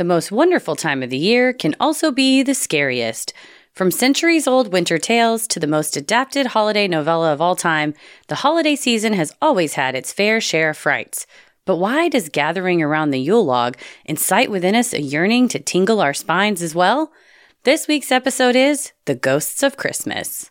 the most wonderful time of the year can also be the scariest. From centuries old winter tales to the most adapted holiday novella of all time, the holiday season has always had its fair share of frights. But why does gathering around the Yule log incite within us a yearning to tingle our spines as well? This week's episode is The Ghosts of Christmas.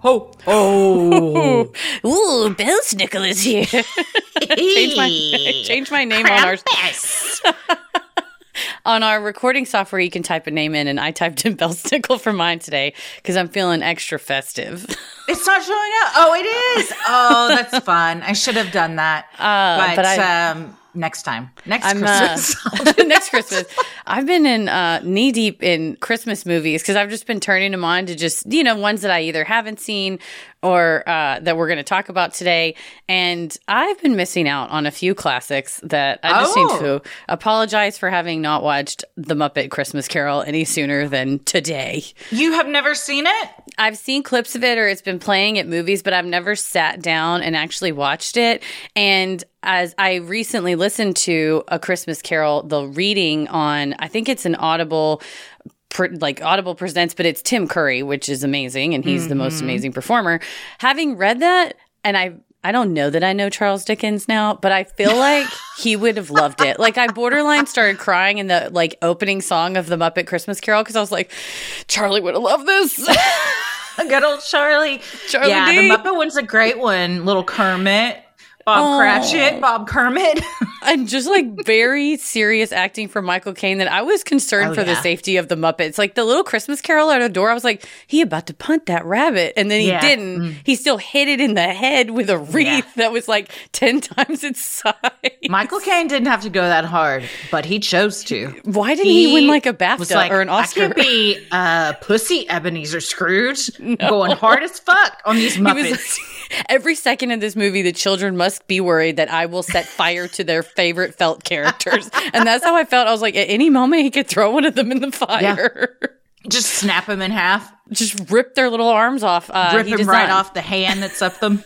ho, ho. Ooh, Belsnickel is here. change my change my name on our on our recording software. You can type a name in, and I typed in Belsnickel for mine today because I'm feeling extra festive. It's not showing up. Oh, it is. Oh, that's fun. I should have done that. Uh, but but I- um, next time, next I'm uh, Christmas. next Christmas. I've been in uh, knee deep in Christmas movies because I've just been turning them on to just you know ones that I either haven't seen or uh, that we're going to talk about today. And I've been missing out on a few classics that I just Oh. need to apologize for having not watched The Muppet Christmas Carol any sooner than today. you have never seen it? I've seen clips of it or it's been playing at movies, but I've never sat down and actually watched it. And as I recently listened to A Christmas Carol, the reading on, I think it's an Audible. Like Audible presents, but it's Tim Curry, which is amazing, and he's the most mm-hmm. amazing performer. Having read that, and I I don't know that I know Charles Dickens now, but I feel like he would have loved it. Like I borderline started crying in the like opening song of the Muppet Christmas Carol because I was like, Charlie would have loved this. Good old Charlie. Charlie yeah, D. the Muppet one's a great one. Little Kermit, Bob Oh. Cratchit, Bob Kermit. and just like very serious acting from Michael Caine that I was concerned Oh, for the safety of the Muppets. Like the little Christmas Carol at the door, I was like, he about to punt that rabbit, and then he Yeah. didn't. He still hit it in the head with a wreath that was like ten times its size. Michael Caine didn't have to go that hard, but he chose to. Why didn't he, win like a BAFTA like, or an Oscar? I could be uh, pussy Ebenezer Scrooge going hard as fuck on these He Muppets. every second of this movie, the children must be worried that I will set fire to their favorite felt characters, and that's how I felt. I was like, at any moment he could throw one of them in the fire. Just snap them in half, just rip their little arms off. Uh, rip does right off the hand that's up them.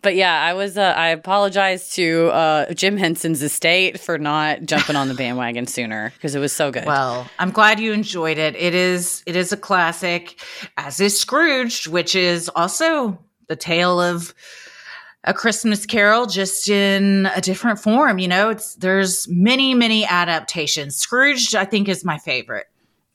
But yeah, I was. Uh, I apologize to uh, Jim Henson's estate for not jumping on the bandwagon sooner because it was so good. Well, I'm glad you enjoyed it. It is it is a classic, as is Scrooged, which is also the tale of a Christmas Carol, just in a different form. You know, it's there's many many adaptations. Scrooged, I think, is my favorite.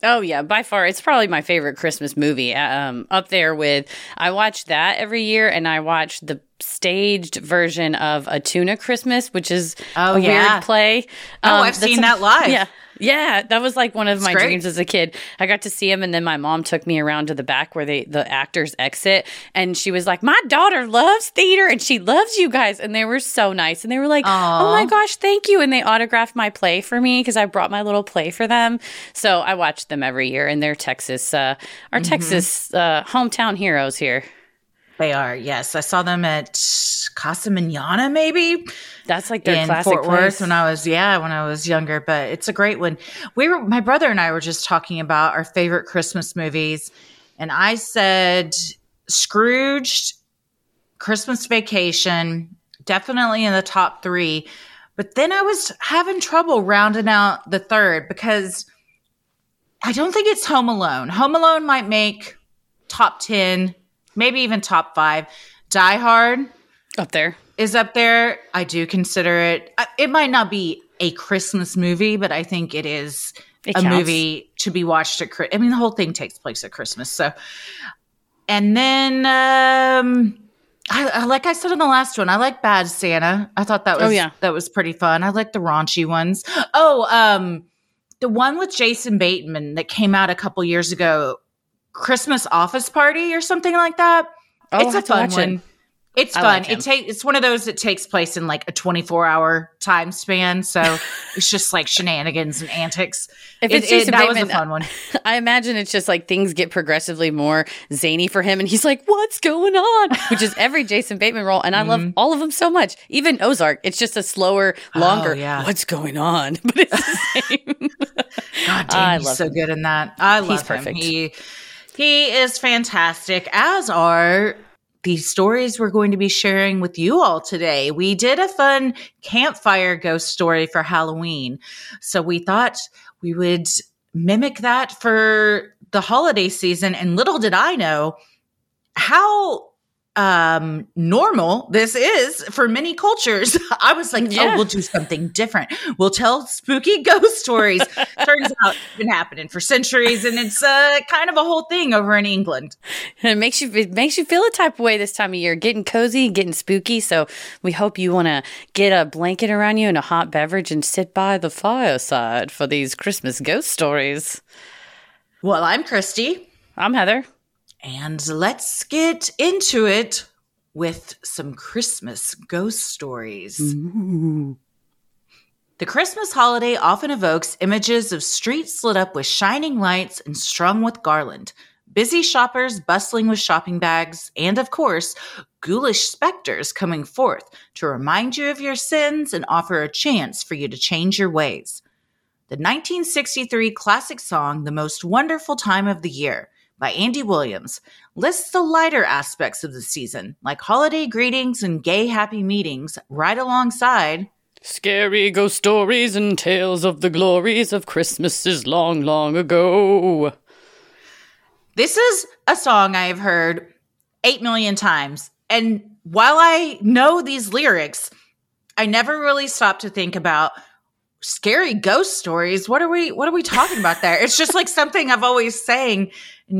oh yeah, by far, it's probably my favorite Christmas movie. Um, up there with I watch that every year, and I watch the staged version of A Tuna Christmas, which is Oh, a yeah. weird play. Oh, Um, I've seen some- that live. Yeah. Yeah, that was like one of my great. dreams as a kid. I got to see him, and then my mom took me around to the back where they the actors exit, and she was like, "My daughter loves theater, and she loves you guys." And they were so nice, and they were like, "Oh my gosh, thank you!" And they autographed my play for me because I brought my little play for them. So I watch them every year, and they're Texas, uh, our Mm-hmm. Texas uh, hometown heroes here. They are, yes. I saw them at Casa Manana, maybe That's like their in classic Fort Worth place. when I was, yeah, when I was younger. But it's a great one. We were, my brother and I were just talking about our favorite Christmas movies, and I said Scrooged, Christmas Vacation, definitely in the top three. But then I was having trouble rounding out the third because I don't think it's Home Alone. Home Alone might make top 10, maybe even top five. Die Hard up there. Is up there. I do consider it. It might not be a Christmas movie, but I think it is It a counts. movie to be watched at. I mean, the whole thing takes place at Christmas. So, and then, um, I, I like I said in the last one, I like Bad Santa. I thought that was Oh, yeah. that was pretty fun. I like the raunchy ones. Oh, um, the one with Jason Bateman that came out a couple years ago, Christmas Office Party or something like that. Oh, it's a fun one. it. It's I fun. like it take it's one of those that takes place in like a 24 hour time span. So it's just like shenanigans and antics. If it's it- Jason that was a fun one. I imagine it's just like things get progressively more zany for him, and he's like, "What's going on?" Which is every Jason Bateman role, and I love all of them so much. Even Ozark, it's just a slower, longer. Mm-hmm. Oh, yeah. What's going on? But it's the same. God I damn, he's love so him. good in that. I love him. perfect. He he is fantastic. As are the stories we're going to be sharing with you all today. We did a fun campfire ghost story for Halloween, so we thought we would mimic that for the holiday season. And little did I know how um normal this is for many cultures i was like Yeah. oh we'll do something different we'll tell spooky ghost stories turns out it's been happening for centuries and it's uh kind of a whole thing over in england And it makes you it makes you feel a type of way this time of year, getting cozy, getting spooky. So we hope you want to get a blanket around you and a hot beverage and sit by the fireside for these Christmas ghost stories. well i'm christy I'm Heather. And let's get into it with some christmas ghost stories. The Christmas holiday often evokes images of streets lit up with shining lights and strung with garland, busy shoppers bustling with shopping bags, and of course, ghoulish specters coming forth to remind you of your sins and offer a chance for you to change your ways. The 1963 classic song, The Most Wonderful Time of the Year, by Andy Williams, lists the lighter aspects of the season, like holiday greetings and gay happy meetings, right alongside Scary ghost stories and tales of the glories of Christmases long, long ago. This is a song I have heard 8 million times. And while I know these lyrics, I never really stopped to think about scary ghost stories. What are we what are we talking about there? It's just like something I've always saying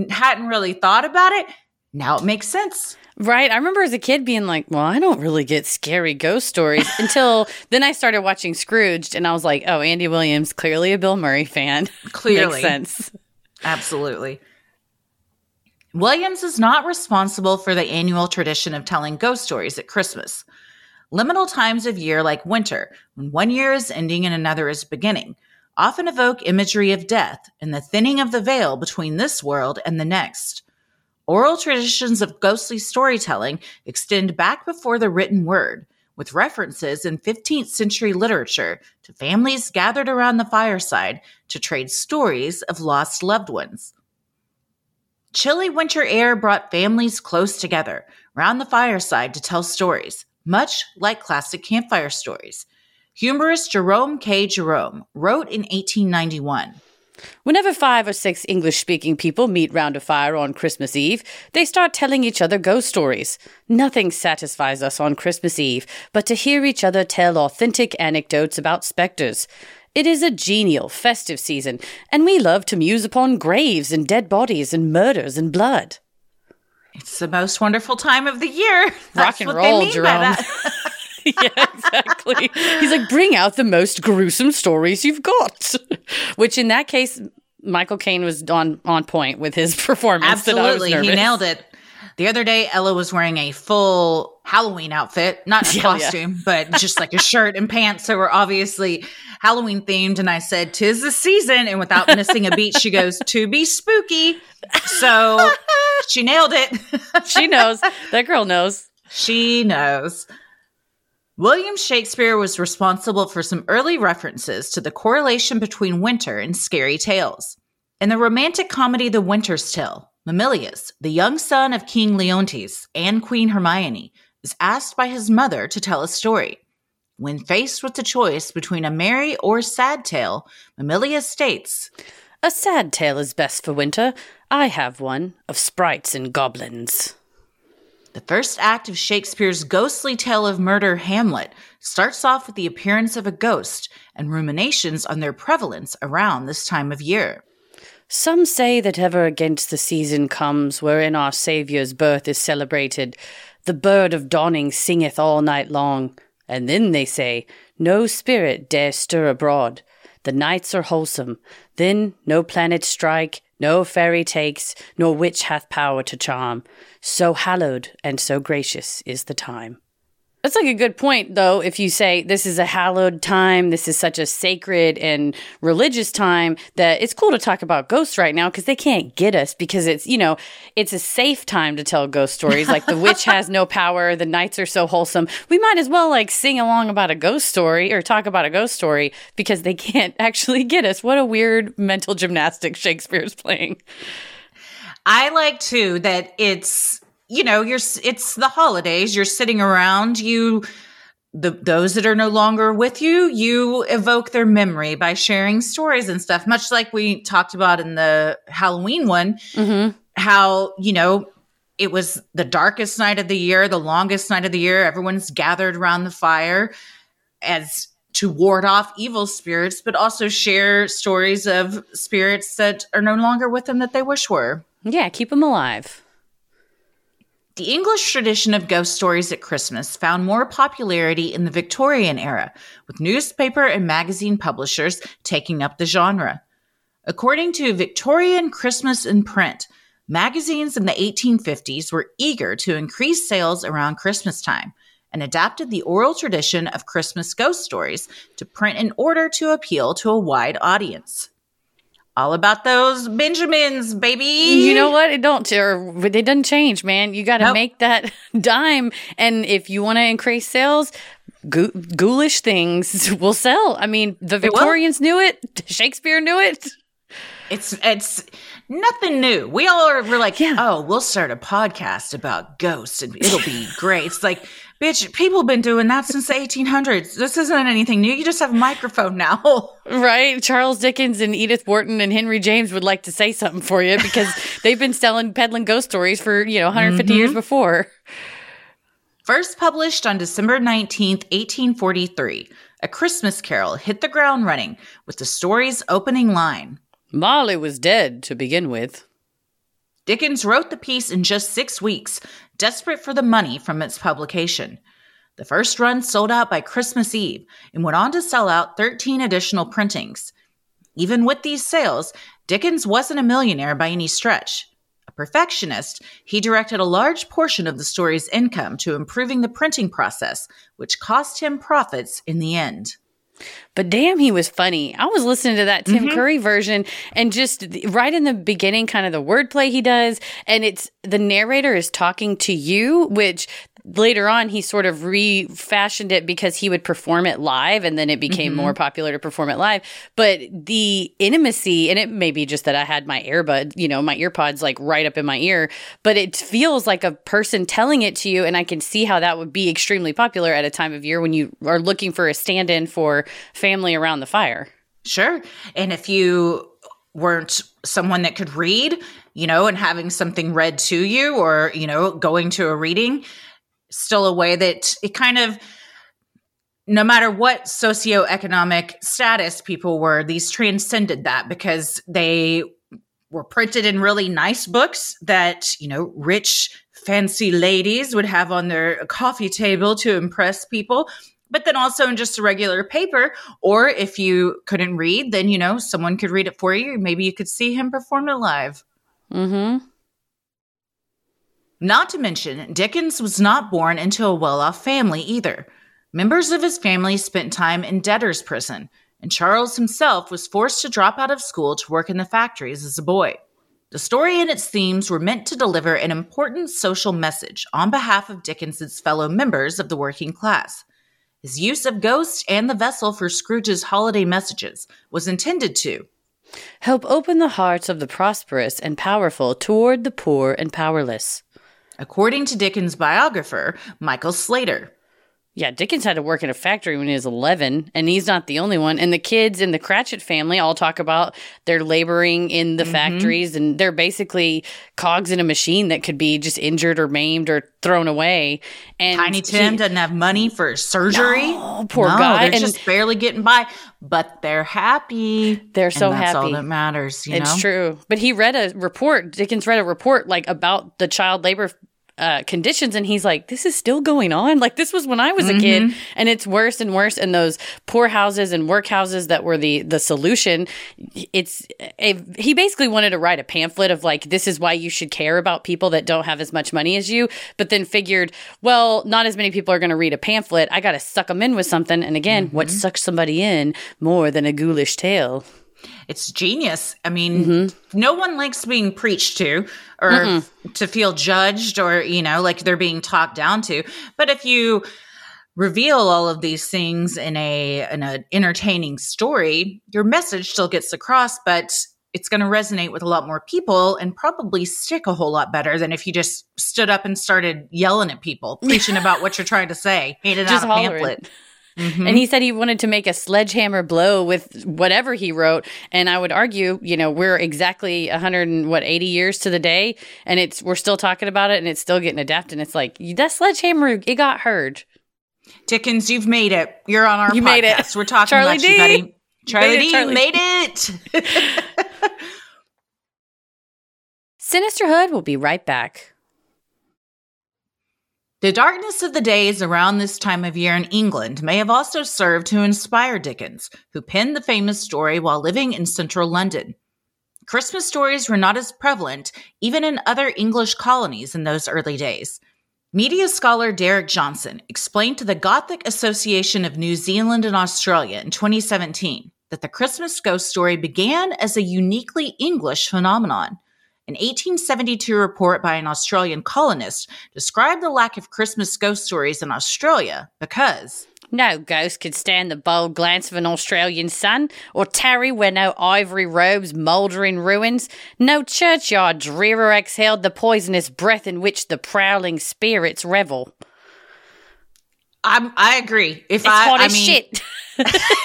hadn't really thought about it. Now it makes sense. Right. I remember as a kid being like, well, I don't really get scary ghost stories until then I started watching Scrooged and I was like, oh, Andy Williams, clearly a Bill Murray fan. Clearly. Makes sense. Absolutely. Williams is not responsible for the annual tradition of telling ghost stories at Christmas. Liminal times of year like winter, when one year is ending and another is beginning, often evoke imagery of death and the thinning of the veil between this world and the next. Oral traditions of ghostly storytelling extend back before the written word, with references in 15th century literature to families gathered around the fireside to trade stories of lost loved ones. Chilly winter air brought families close together round the fireside to tell stories, much like classic campfire stories. Humorist Jerome K. Jerome wrote in 1891 Whenever five or six English speaking people meet round a fire on Christmas Eve, they start telling each other ghost stories. Nothing satisfies us on Christmas Eve but to hear each other tell authentic anecdotes about specters. It is a genial, festive season, and we love to muse upon graves and dead bodies and murders and blood. It's the most wonderful time of the year. Rock and roll, Jerome. that. yeah, exactly. He's like, bring out the most gruesome stories you've got. Which in that case, Michael Caine was on on point with his performance. that I was Absolutely. He nailed it. The other day, Ella was wearing a full Halloween outfit, not a Yeah, yeah. costume, but just like a shirt and pants. So we're obviously Halloween themed. And I said, Tis the season. And without missing a beat, she goes, To be spooky. So she nailed it. She knows. That girl knows. She knows. William Shakespeare was responsible for some early references to the correlation between winter and scary tales. In the romantic comedy The Winter's Tale, Mamilius, the young son of King Leontes and Queen Hermione, is asked by his mother to tell a story. When faced with the choice between a merry or sad tale, Mamilius states, A sad tale is best for winter. I have one of sprites and goblins. The first act of Shakespeare's ghostly tale of murder, Hamlet, starts off with the appearance of a ghost and ruminations on their prevalence around this time of year. Some say that ever against the season comes wherein our Saviour's birth is celebrated, the bird of dawning singeth all night long. And then they say, no spirit dare stir abroad. the nights are wholesome. Then no planet strike, no fairy takes, nor witch hath power to charm. So hallowed and so gracious is the time. That's like a good point, though, if you say this is a hallowed time, this is such a sacred and religious time that it's cool to talk about ghosts right now because they can't get us because it's, you know, it's a safe time to tell ghost stories. Like the witch has no power, the nights are so wholesome. We might as well like sing along about a ghost story or talk about a ghost story because they can't actually get us. What a weird mental gymnastics Shakespeare's playing. I like too that it's you know, you're it's the holidays. You're sitting around. You the those that are no longer with you, you evoke their memory by sharing stories and stuff. Much like we talked about in the Halloween one, mm-hmm. how you know it was the darkest night of the year, the longest night of the year. Everyone's gathered around the fire as to ward off evil spirits, but also share stories of spirits that are no longer with them that they wish were. Yeah, keep them alive. The English tradition of ghost stories at Christmas found more popularity in the Victorian era, with newspaper and magazine publishers taking up the genre. According to Victorian Christmas in Print, magazines in the 1850s were eager to increase sales around Christmas time and adapted the oral tradition of Christmas ghost stories to print in order to appeal to a wide audience all about those Benjamins, baby. You know what? It don't or it doesn't change, man. You got to nope. make that dime, and if you want to increase sales, ghoulish things will sell. I mean, the Victorians it knew it. Shakespeare knew it. It's it's nothing new. We all are we're like, yeah. oh, we'll start a podcast about ghosts and it'll be great. It's like Bitch, people have been doing that since the 1800s. This isn't anything new. You just have a microphone now. right. Charles Dickens and Edith Wharton and Henry James would like to say something for you because they've been selling peddling ghost stories for, you know, 150 mm-hmm. years before. First published on December 19th, 1843, A Christmas Carol hit the ground running with the story's opening line Marley was dead to begin with. Dickens wrote the piece in just six weeks, desperate for the money from its publication. The first run sold out by Christmas Eve and went on to sell out 13 additional printings. Even with these sales, Dickens wasn't a millionaire by any stretch. A perfectionist, he directed a large portion of the story's income to improving the printing process, which cost him profits in the end. But damn, he was funny. I was listening to that Tim mm-hmm. Curry version and just right in the beginning, kind of the wordplay he does. And it's the narrator is talking to you, which later on he sort of refashioned it because he would perform it live and then it became mm-hmm. more popular to perform it live. But the intimacy and it may be just that i had my earbud you know my earpods like right up in my ear but it feels like a person telling it to you and i can see how that would be extremely popular at a time of year when you are looking for a stand-in for family around the fire. Sure. And if you weren't someone that could read you know and having something read to you or you know going to a reading still a way that it kind of no matter what socioeconomic status people were, these transcended that because they were printed in really nice books that, you know, rich, fancy ladies would have on their coffee table to impress people. But then also in just a regular paper, or if you couldn't read, then, you know, someone could read it for you. Maybe you could see him perform it live. Mm hmm. Not to mention, Dickens was not born into a well off family either. Members of his family spent time in debtor's prison, and Charles himself was forced to drop out of school to work in the factories as a boy. The story and its themes were meant to deliver an important social message on behalf of Dickens's fellow members of the working class. His use of ghosts and the vessel for Scrooge's holiday messages was intended to help open the hearts of the prosperous and powerful toward the poor and powerless according to Dickens' biographer, Michael Slater. Yeah, Dickens had to work in a factory when he was 11, and he's not the only one. And the kids in the Cratchit family all talk about they're laboring in the mm-hmm. factories, and they're basically cogs in a machine that could be just injured or maimed or thrown away. And Tiny Tim he, doesn't have money for surgery. No, poor no, guy. They're and just barely getting by, but they're happy. They're so that's happy. That's all that matters. it's know? true. But he read a report. Dickens read a report like about the child labor uh, conditions and he's like this is still going on? Like this was when i was a kid and it's worse and worse and those poor houses and workhouses that were the the solution it's a, he basically wanted to write a pamphlet of like this is why you should care about people that don't have as much money as you but then figured well not as many people are going to read a pamphlet. I got to suck them in with something and again what sucks somebody in more than a ghoulish tale It's genius. I mean, mm-hmm. no one likes being preached to or to feel judged or, you know, like they're being talked down to. But if you reveal all of these things in a in an entertaining story, your message still gets across, but it's going to resonate with a lot more people and probably stick a whole lot better than if you just stood up and started yelling at people, preaching about what you're trying to say, handing Just out a hollering. pamphlet. And he said he wanted to make a sledgehammer blow with whatever he wrote. And I would argue, you know, we're exactly 100 and what 80 years to the day, and it's we're still talking about it, and it's still getting adapted. And it's like that sledgehammer, it got heard. Dickens, you've made it. You're on our You podcast. made it. We're talking Charlie about you, D. buddy. Charlie it, D Charlie. made it. Sinisterhood will be right back. The darkness of the days around this time of year in England may have also served to inspire Dickens, who penned the famous story while living in central London. Christmas stories were not as prevalent even in other English colonies in those early days. Media scholar Derek Johnston explained to the Gothic Association of New Zealand and Australia in 2017 that the Christmas ghost story began as a uniquely English phenomenon. An 1872 report by an Australian colonist described the lack of Christmas ghost stories in Australia because No ghost could stand the bold glance of an Australian sun, or tarry where no ivory robes moulder in ruins. No churchyard drearer exhaled the poisonous breath in which the prowling spirits revel. I'm, I agree. If It's I, hot I as mean, shit.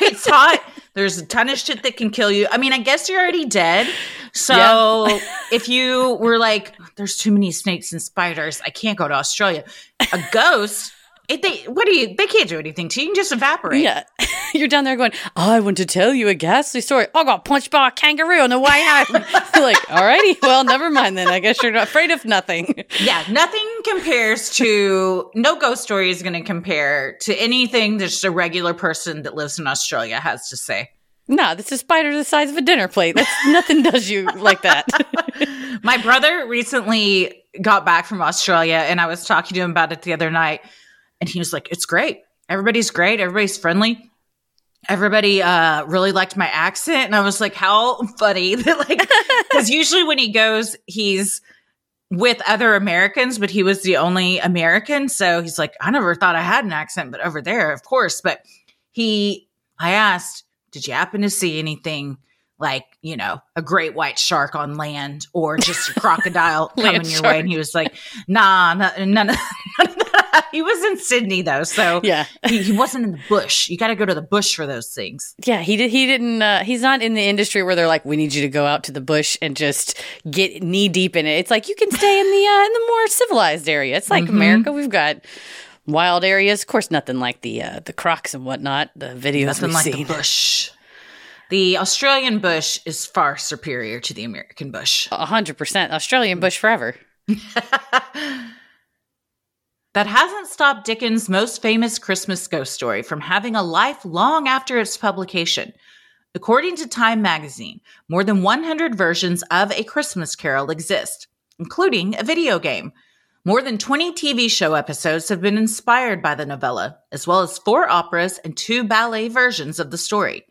it's hot. There's a ton of shit that can kill you. I mean, I guess you're already dead. So if you were like, there's too many snakes and spiders, I can't go to Australia. A ghost, if they what do you they can't do anything to you. You can just evaporate. Yeah. You're down there going, I want to tell you a ghastly story. I got punched by a kangaroo on the way home. Like, alrighty, well, never mind then. I guess you're not afraid of nothing. Yeah, nothing compares to no ghost story is going to compare to anything that just a regular person that lives in Australia has to say. No, this is spider the size of a dinner plate. That's nothing does you like that. My brother recently got back from Australia and I was talking to him about it the other night and he was like, "It's great. Everybody's great. Everybody's friendly." Everybody uh, really liked my accent, and I was like, "How funny!" that like, because usually when he goes, he's with other Americans, but he was the only American. So he's like, I never thought I had an accent, but over there, of course. But he, I asked, did you happen to see anything like, you know, a great white shark on land or just a crocodile coming your shark. way? And he was like, nah, no- none of, none of that. He was in Sydney though. So yeah. he, he wasn't in the bush. You got to go to the bush for those things. Yeah, he did. He didn't. Uh, he's not in the industry where they're like, "We need you to go out to the bush and just get knee deep in it." It's like you can stay in the uh, in the more civilized area. It's like America. We've got wild areas. Of course, nothing like the uh, the crocs and whatnot. The videos Nothing like seen. the bush. The Australian bush is far superior to the American bush. A hundred percent Australian bush forever. That hasn't stopped Dickens' most famous Christmas ghost story from having a life long after its publication. According to Time magazine, more than 100 versions of A Christmas Carol exist, including a video game. More than 20 TV show episodes have been inspired by the novella, as well as four operas and two ballet versions of the story.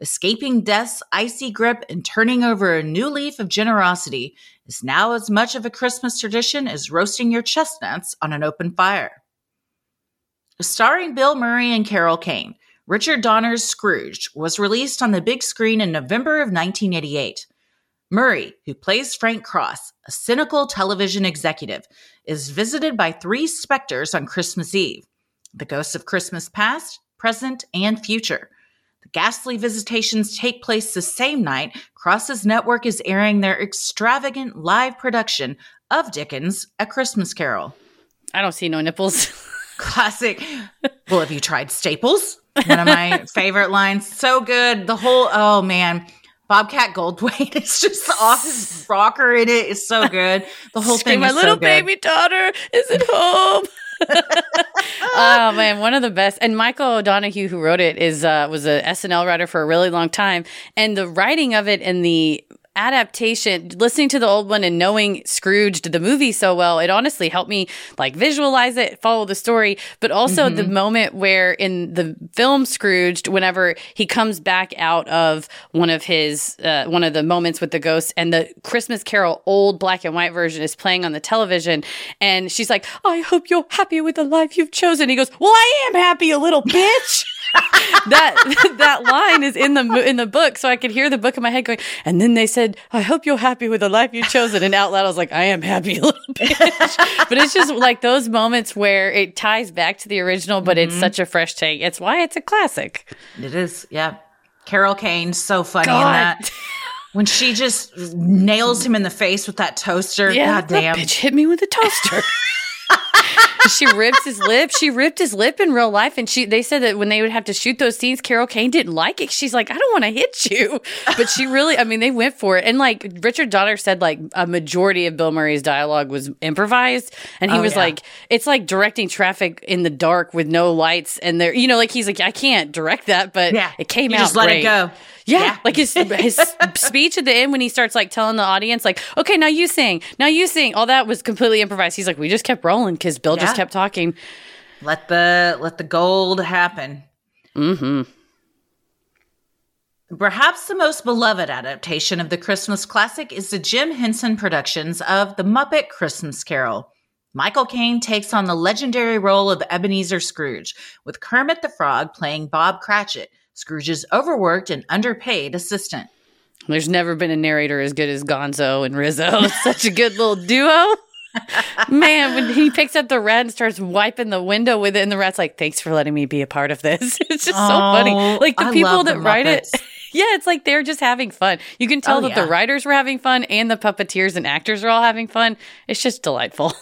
Escaping death's icy grip and turning over a new leaf of generosity is now as much of a Christmas tradition as roasting your chestnuts on an open fire. Starring Bill Murray and Carol Kane, Richard Donner's Scrooged was released on the big screen in November of 1988. Murray, who plays Frank Cross, a cynical television executive, is visited by three specters on Christmas Eve the ghosts of Christmas past, present, and future. The ghastly visitations take place the same night Cross's network is airing their extravagant live production of Dickens' A Christmas Carol. I don't see no nipples. Classic. well, have you tried Staples? One of my favorite lines. So good. The whole, oh man. Bobcat Goldthwait is just off his rocker in it. It's so good. The whole thing. my is little so good. baby daughter is at home. oh man, one of the best. And Michael O'Donoghue, who wrote it, is uh, was a SNL writer for a really long time, and the writing of it and the adaptation listening to the old one and knowing scrooged the movie so well it honestly helped me like visualize it follow the story. But also the moment where in the film scrooged whenever he comes back out of one of his uh, one of the moments with the ghost and the christmas carol old black and white version is playing on the television and she's like i hope you're happy with the life you've chosen. He goes well i am happy a little bitch that that line is in the in the book, so I could hear the book in my head going. And then they said, "I hope you're happy with the life you've chosen." And out loud, I was like, "I am happy, little bitch." but it's just like those moments where it ties back to the original, but it's mm-hmm. such a fresh take. It's why it's a classic. It is, yeah. Carol Kane's so funny in that. When she just nails him in the face with that toaster. Yeah, God that damn. bitch hit me with a toaster. she rips his lip. She ripped his lip in real life, and she. They said that when they would have to shoot those scenes, Carol Kane didn't like it. She's like, I don't want to hit you, but she really. I mean, they went for it, and like Richard Donner said, like a majority of Bill Murray's dialogue was improvised, and he Oh, was yeah. like, it's like directing traffic in the dark with no lights, and there, you know, like he's like, I can't direct that, but Yeah. it came You out just let great. it go. Yeah, Yeah. like his his speech at the end when he starts like telling the audience like, "Okay, now you sing, now you sing." All that was completely improvised. He's like, "We just kept rolling because Bill just kept talking." Let the let the gold happen. Mm-hmm. Perhaps the most beloved adaptation of the Christmas classic is the Jim Henson productions of The Muppet Christmas Carol. Michael Caine takes on the legendary role of Ebenezer Scrooge, with Kermit the Frog playing Bob Cratchit, Scrooge's overworked and underpaid assistant. There's never been a narrator as good as Gonzo and Rizzo. Such a good little duo. Man, when he picks up the rat and starts wiping the window with it, and the rat's like, "Thanks for letting me be a part of this." It's just so funny. Oh, Like the I people love that the write it, yeah, it's like they're just having fun. You can tell Oh, that the writers were having fun and the puppeteers and actors are all having fun. It's just delightful.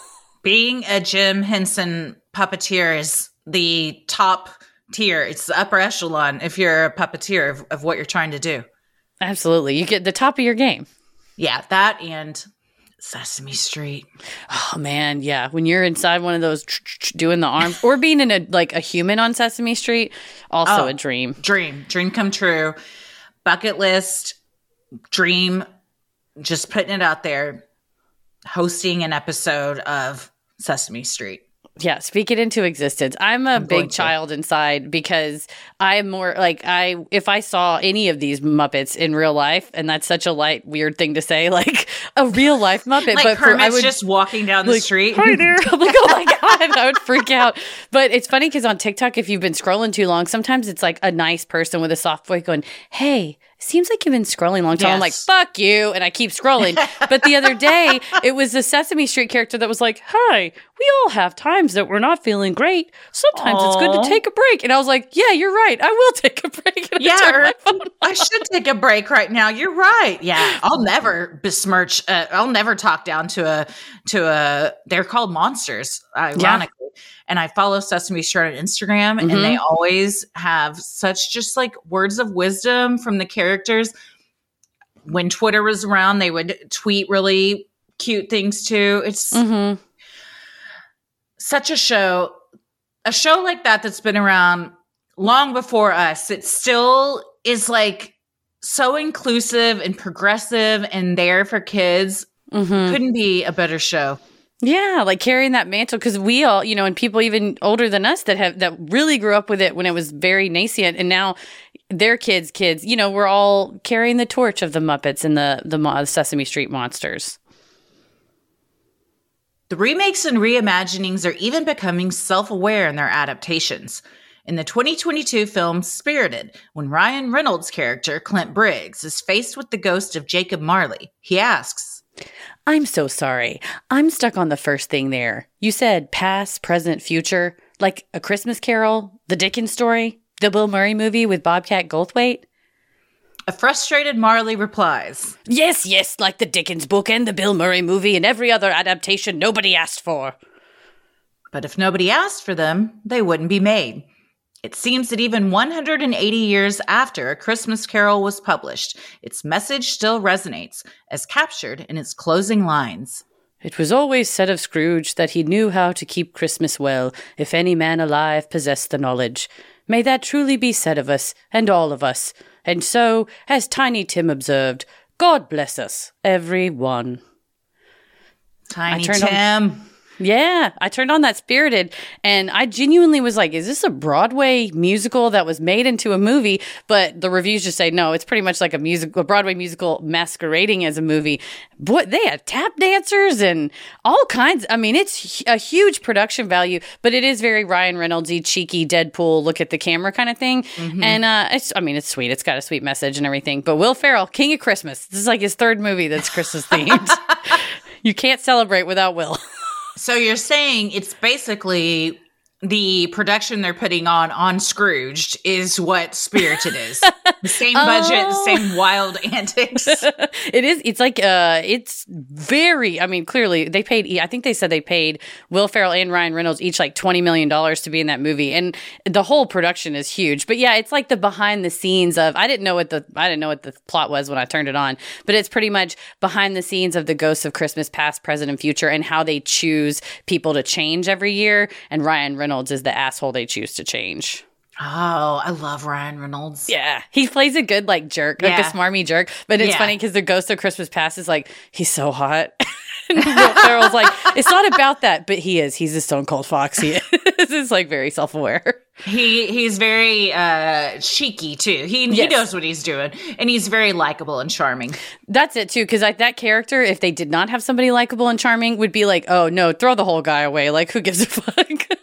Being a Jim Henson puppeteer is the top tier. It's the upper echelon if you're a puppeteer of, of what you're trying to do. Absolutely, you get the top of your game. Yeah, that and Sesame Street. Oh man, yeah. When you're inside one of those tr- tr- tr- doing the arms or being in a like a human on Sesame Street, also Oh. a dream. Dream, dream come true. Bucket list, dream, just putting it out there. Hosting an episode of Sesame Street. Yeah, speak it into existence. I'm a going big child inside because I'm more like I if I saw any of these Muppets in real life, and that's such a light weird thing to say, like a real life Muppet. Like but for, I would just walking down the like, street. Hi there. I'm like, oh my God, I would freak out. But it's funny because on TikTok, if you've been scrolling too long, sometimes it's like a nice person with a soft voice going, Hey, seems like you've been scrolling a long time. I'm like, fuck you. And I keep scrolling. but the other day, it was the Sesame Street character that was like, Hi, we all have times that we're not feeling great. Sometimes it's good to take a break. And I was like, Yeah, you're right. I will take a break. And I Yeah, turned or- my phone I should take a break right now. You're right. Yeah, I'll never besmirch. Uh, I'll never talk down to a to a. They're called monsters, ironically. And I follow Sesame Street on Instagram, and they always have such just like words of wisdom from the characters. When Twitter was around, they would tweet really cute things too. It's Mhm. such a show a show like that that's been around long before us it still is like so inclusive and progressive and there for kids Mhm. couldn't be a better show Yeah, like carrying that mantle because we all, you know, and people even older than us that have that really grew up with it when it was very nascent, and now their kids, kids, you know, we're all carrying the torch of the Muppets and the the Sesame Street monsters. the remakes and reimaginings are even becoming self-aware in their adaptations in the 2022 film Spirited, when Ryan Reynolds' character, Clint Briggs, is faced with the ghost of Jacob Marley, he asks, I'm so sorry. I'm stuck on the first thing there. You said past, present, future, like a Christmas Carol, the Dickens story, the Bill Murray movie with Bobcat Goldthwait. A frustrated Marley replies, Yes, yes, like the Dickens book and the Bill Murray movie and every other adaptation nobody asked for. But if nobody asked for them, they wouldn't be made. It seems that even 180 years after A Christmas Carol was published, its message still resonates, as captured in its closing lines. It was always said of Scrooge that he knew how to keep Christmas well, if any man alive possessed the knowledge. May that truly be said of us, and all of us. And so, as Tiny Tim observed, God bless us, every one. Tiny on- Tim. Yeah, I turned on that Spirited and I genuinely was like, is this a Broadway musical that was made into a movie? But the reviews just say, no, it's pretty much like a musical, a Broadway musical masquerading as a movie. Boy, they had tap dancers and all kinds. I mean, it's a huge production value, but it is very Ryan Reynoldsy, cheeky Deadpool, look at the camera kind of thing. And uh, it's, I mean, it's sweet. It's got a sweet message and everything. But Will Ferrell, King of Christmas, this is like his third movie that's Christmas themed. you can't celebrate without Will. So you're saying it's basically the production they're putting on on Scrooged is what Spirited is. The same budget, Oh. same wild antics. it is. It's like uh, it's very. I mean, clearly they paid. I think they said they paid Will Ferrell and Ryan Reynolds each like twenty million dollars to be in that movie, and the whole production is huge. But yeah, it's like the behind the scenes of. I didn't know what the I didn't know what the plot was when I turned it on, but it's pretty much behind the scenes of the ghosts of Christmas past, present, and future, and how they choose people to change every year. And Ryan Reynolds is the asshole they choose to change. Oh, I love Ryan Reynolds. Yeah, he plays a good like jerk, like a smarmy jerk. But it's Yeah. funny because the ghost of Christmas past is like he's so hot. and Ferrell's like, it's not about that, but he is. He's a stone cold fox. He is. it's like very self aware. He he's very uh cheeky too. He he knows what he's doing, and he's very likable and charming. That's it too, because like that character, if they did not have somebody likable and charming, would be like, oh no, throw the whole guy away. Like who gives a fuck?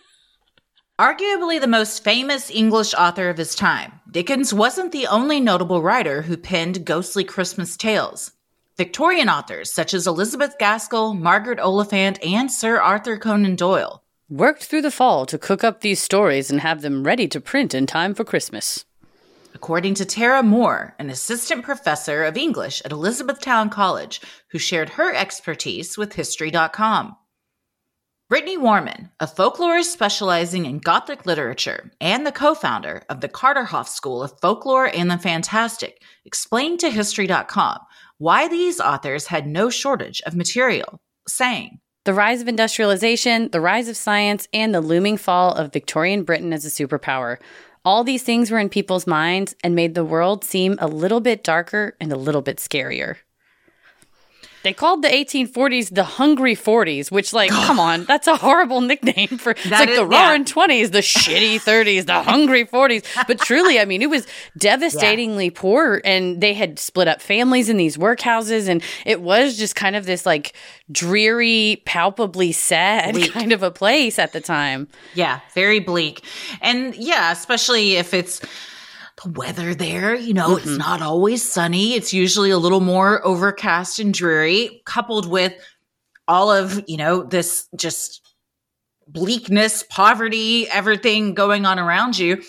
Arguably the most famous English author of his time, Dickens wasn't the only notable writer who penned ghostly Christmas tales. Victorian authors such as Elizabeth Gaskell, Margaret Oliphant, and Sir Arthur Conan Doyle Worked through the fall to cook up these stories and have them ready to print in time for Christmas. according to Tara Moore, an assistant professor of English at Elizabethtown College, who shared her expertise with History.com. Brittany Warman, a folklorist specializing in Gothic literature and the co founder of the Carterhaugh School of Folklore and the Fantastic, explained to History.com why these authors had no shortage of material, saying, The rise of industrialization, the rise of science, and the looming fall of Victorian Britain as a superpower. All these things were in people's minds and made the world seem a little bit darker and a little bit scarier. They called the 1840s the Hungry 40s, which, like, come on, that's a horrible nickname for. It's That like is- the yeah. Roaring 20s, the shitty 30s, the Hungry 40s. But truly, I mean, it was devastatingly poor, and they had split up families in these workhouses, and it was just kind of this like dreary, palpably sad Bleak. kind of a place at the time. Yeah, very bleak. And yeah, especially if it's the weather there, you know, it's not always sunny. It's usually a little more overcast and dreary, coupled with all of, you know, this just bleakness, poverty, everything going on around you.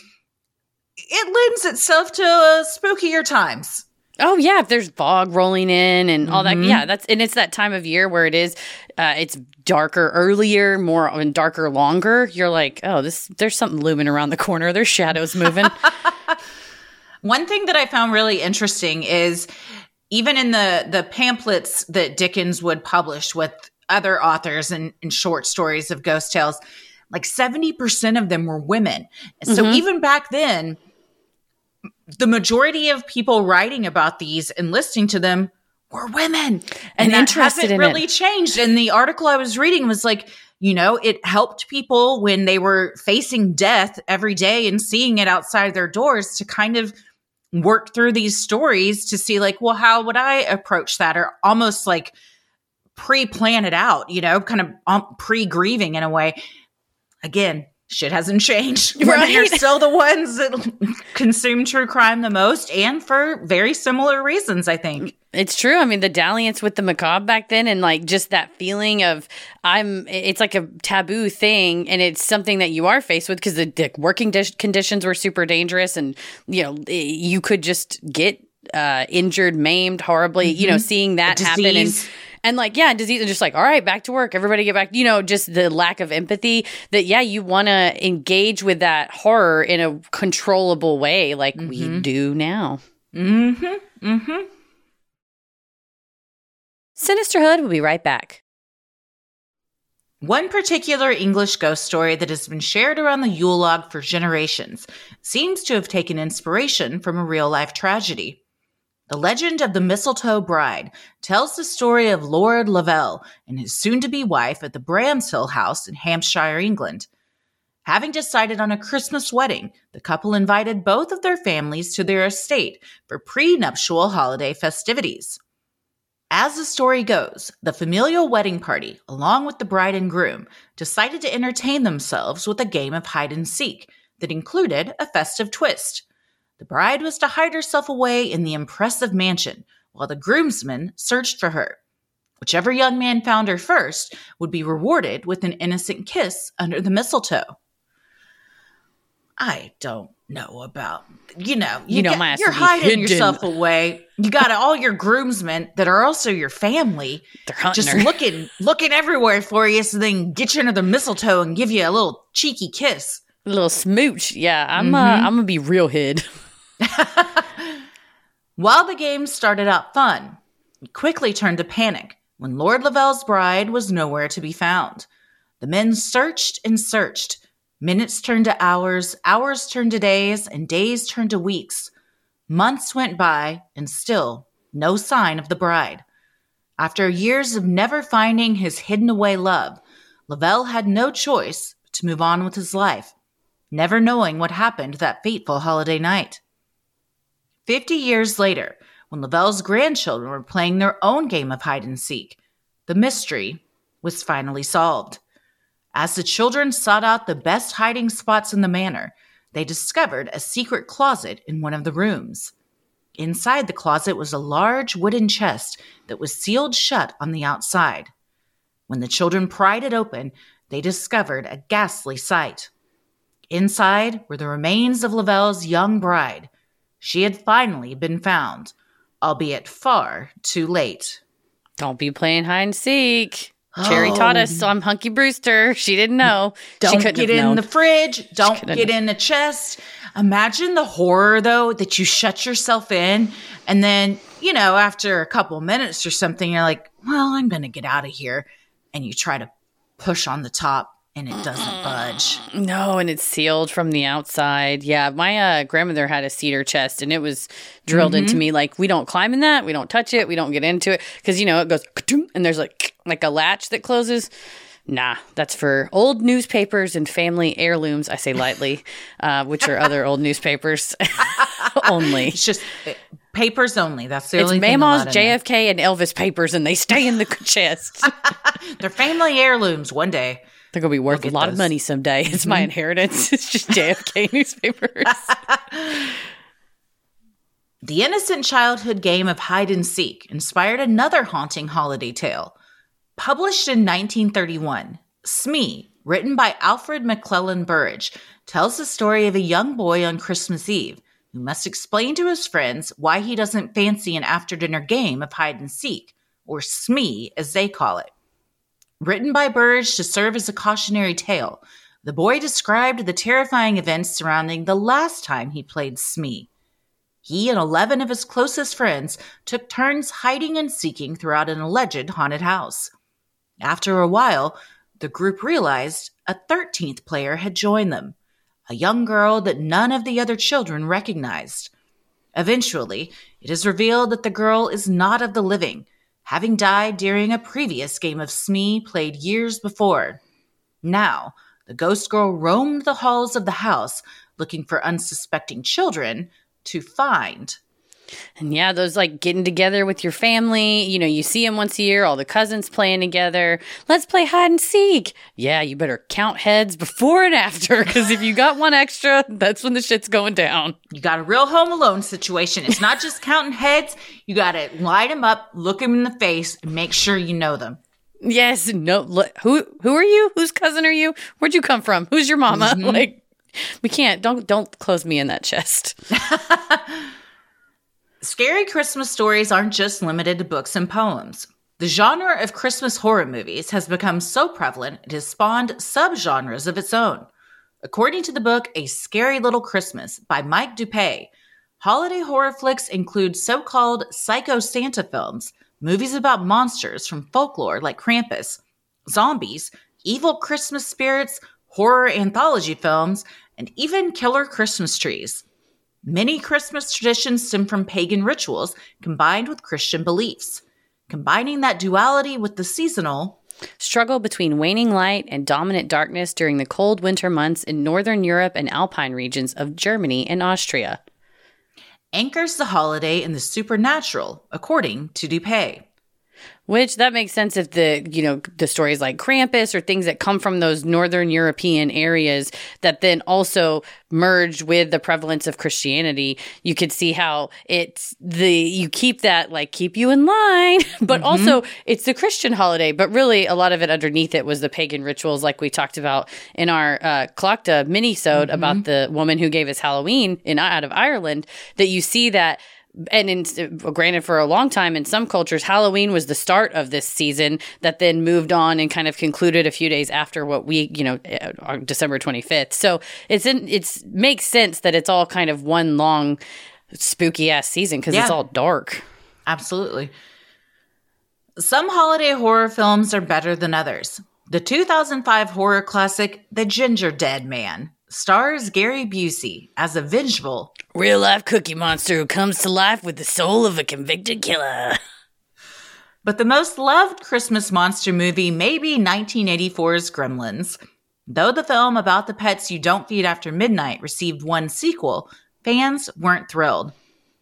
It lends itself to uh, spookier times. Oh yeah, if there's fog rolling in and all that. Mhm. Yeah, that's and it's that time of year where it is. Uh, it's darker earlier, more and darker longer. You're like, oh, this. There's something looming around the corner. There's shadows moving. One thing that I found really interesting is even in the the pamphlets that Dickens would publish with other authors and, and short stories of ghost tales, like 70% of them were women. And so Mhm. even back then, the majority of people writing about these and listening to them were women. And that interested hasn't in really it. changed. And the article I was reading was like, you know, it helped people when they were facing death every day and seeing it outside their doors to kind of work through these stories to see like, well, how would I approach that? Or almost like pre-plan it out, you know, kind of um, pre-grieving in a way. Again, shit hasn't changed. Women are still the ones that consume true crime the most and for very similar reasons, I think. It's true. I mean, the dalliance with the macabre back then, and like just that feeling of I'm. It's like a taboo thing, and it's something that you are faced with because the, the working dis- conditions were super dangerous, and you know eh, you could just get uh, injured, maimed horribly. You know, seeing that happen, and and like yeah disease and just like all right back to work everybody get back you know just the lack of empathy that yeah you want to engage with that horror in a controllable way like mm-hmm. we do now mm-hmm mm-hmm sinisterhood will be right back one particular English ghost story that has been shared around the Yule log for generations seems to have taken inspiration from a real life tragedy. The legend of the Mistletoe Bride tells the story of Lord Lovell and his soon to be wife at the Bramshill House in Hampshire, England. Having decided on a Christmas wedding, the couple invited both of their families to their estate for pre-nuptial holiday festivities. As the story goes, the familial wedding party, along with the bride and groom, decided to entertain themselves with a game of hide and seek that included a festive twist. The bride was to hide herself away in the impressive mansion while the groomsmen searched for her. Whichever young man found her first would be rewarded with an innocent kiss under the mistletoe. I don't know about you know you, you know get, you're hiding yourself away. You got all your groomsmen that are also your family, They're just her. looking looking everywhere for you, so they can get you under the mistletoe and give you a little cheeky kiss, a little smooch. Yeah, I'm uh, mm-hmm. uh, I'm gonna be real hid. While the game started out fun, it quickly turned to panic when Lord Lovell's bride was nowhere to be found. The men searched and searched Minutes turned to hours, hours turned to days, and days turned to weeks. Months went by, and still no sign of the bride. After years of never finding his hidden away love, Lovell had no choice but to move on with his life, never knowing what happened that fateful holiday night. Fifty years later, when Lovell's grandchildren were playing their own game of hide and seek, the mystery was finally solved. As the children sought out the best hiding spots in the manor, they discovered a secret closet in one of the rooms. Inside the closet was a large wooden chest that was sealed shut on the outside. When the children pried it open, they discovered a ghastly sight. Inside were the remains of Lovell's young bride. She had finally been found, albeit far too late. Don't be playing hide and seek. Cherie taught us, so I'm Punky Brewster. She didn't know. Don't get in known. the fridge. Don't get in the chest. Imagine the horror, though, that you shut yourself in, and then you know, after a couple minutes or something, you're like, "Well, I'm going to get out of here," and you try to push on the top, and it doesn't budge. No, and it's sealed from the outside. Yeah, my uh, grandmother had a cedar chest, and it was drilled mm-hmm. into me like we don't climb in that, we don't touch it, we don't get into it because you know it goes and there's like like a latch that closes. Nah, that's for old newspapers and family heirlooms. I say lightly, uh, which are other old newspapers only. It's just uh, papers only. That's the it's only Mama's, JFK, and Elvis papers, and they stay in the chest. They're family heirlooms. One day they're gonna be worth a lot those. of money someday. It's mm-hmm. my inheritance. It's just JFK newspapers. the innocent childhood game of hide and seek inspired another haunting holiday tale. Published in 1931, Smee, written by Alfred McLelland Burrage, tells the story of a young boy on Christmas Eve who must explain to his friends why he doesn't fancy an after dinner game of hide and seek, or Smee as they call it. Written by Burrage to serve as a cautionary tale, the boy described the terrifying events surrounding the last time he played Smee. He and 11 of his closest friends took turns hiding and seeking throughout an alleged haunted house. After a while, the group realized a 13th player had joined them, a young girl that none of the other children recognized. Eventually, it is revealed that the girl is not of the living, having died during a previous game of Smee played years before. Now, the ghost girl roamed the halls of the house looking for unsuspecting children to find and yeah, those like getting together with your family, you know, you see them once a year, all the cousins playing together. Let's play hide and seek. Yeah, you better count heads before and after because if you got one extra, that's when the shit's going down. You got a real home alone situation. It's not just counting heads. You got to light them up, look them in the face, and make sure you know them. Yes, no. Look, who who are you? Whose cousin are you? Where'd you come from? Who's your mama? Mm-hmm. Like, we can't. Don't don't close me in that chest. Scary Christmas stories aren't just limited to books and poems. The genre of Christmas horror movies has become so prevalent it has spawned subgenres of its own. According to the book A Scary Little Christmas by Mike Dupay, holiday horror flicks include so called psycho Santa films, movies about monsters from folklore like Krampus, zombies, evil Christmas spirits, horror anthology films, and even killer Christmas trees. Many Christmas traditions stem from pagan rituals combined with Christian beliefs. Combining that duality with the seasonal, Struggle between waning light and dominant darkness during the cold winter months in northern Europe and alpine regions of Germany and Austria. anchors the holiday in the supernatural, according to Dupay. Which that makes sense if the you know the stories like Krampus or things that come from those northern European areas that then also merged with the prevalence of Christianity. You could see how it's the you keep that like keep you in line, but also it's the Christian holiday. But really, a lot of it underneath it was the pagan rituals, like we talked about in our uh, Tlachtga mini-sode about the woman who gave us Halloween in out of Ireland. That you see that and in granted for a long time in some cultures halloween was the start of this season that then moved on and kind of concluded a few days after what we you know uh, on december 25th so it's in it's makes sense that it's all kind of one long spooky ass season because it's all dark Absolutely. Some holiday horror films are better than others. The 2005 horror classic The Gingerdead Man stars Gary Busey as a vengeful real life cookie monster who comes to life with the soul of a convicted killer But the most loved Christmas monster movie may be 1984's Gremlins. Though the film about the pets you don't feed after midnight received one sequel, fans weren't thrilled.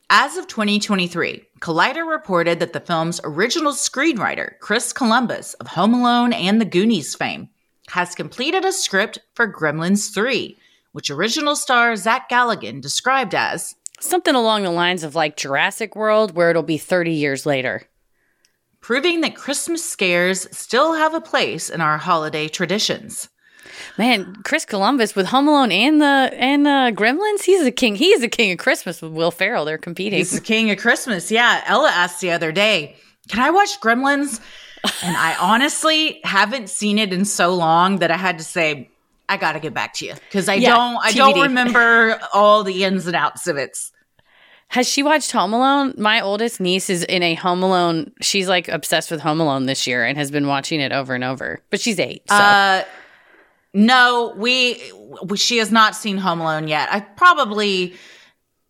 As of 2023, Collider reported that the film's original screenwriter, Chris Columbus of Home Alone and The Goonies fame, has completed a script for Gremlins 3, which original star Zach Galligan described as something along the lines of like jurassic world where it'll be 30 years later proving that Christmas scares still have a place in our holiday traditions. Man, Chris Columbus with Home Alone and the and uh, Gremlins, he's the king. He's the king of Christmas with Will Ferrell. They're competing. He's the king of Christmas. Yeah. Ella asked the other day, can I watch Gremlins? And I honestly haven't seen it in so long that I had to say, I got to get back to you because I Yeah, don't, I don't remember all the ins and outs of it. Has she watched Home Alone? My oldest niece is in a Home Alone. She's like obsessed with Home Alone this year and has been watching it over and over. But she's eight, so Uh, no, we, we, she has not seen Home Alone yet. I probably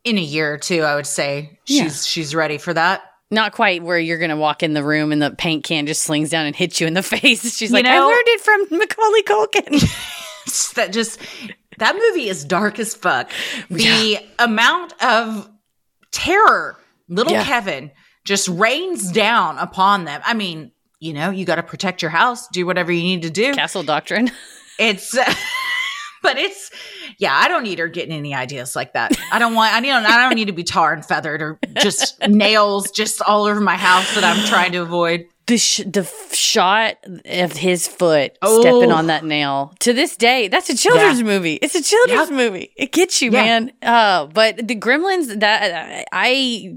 in a year or two, I would say she's, Yeah. she's ready for that. Not quite where you're gonna walk in the room and the paint can just slings down and hits you in the face. She's You like, know- I learned it from Macaulay Culkin. that just that movie is dark as fuck. The amount of terror little Yeah. Kevin just rains down upon them. I mean, you know, you got to protect your house, do whatever you need to do. Castle Doctrine. It's but it's yeah, I don't need her getting any ideas like that. I don't want I don't I don't need to be tar and feathered or just nails just all over my house that I'm trying to avoid. the sh- the f- shot of his foot Oh. stepping on that nail to this day that's a children's movie it's a children's Yep. movie it gets you Yeah. man uh but the gremlins that i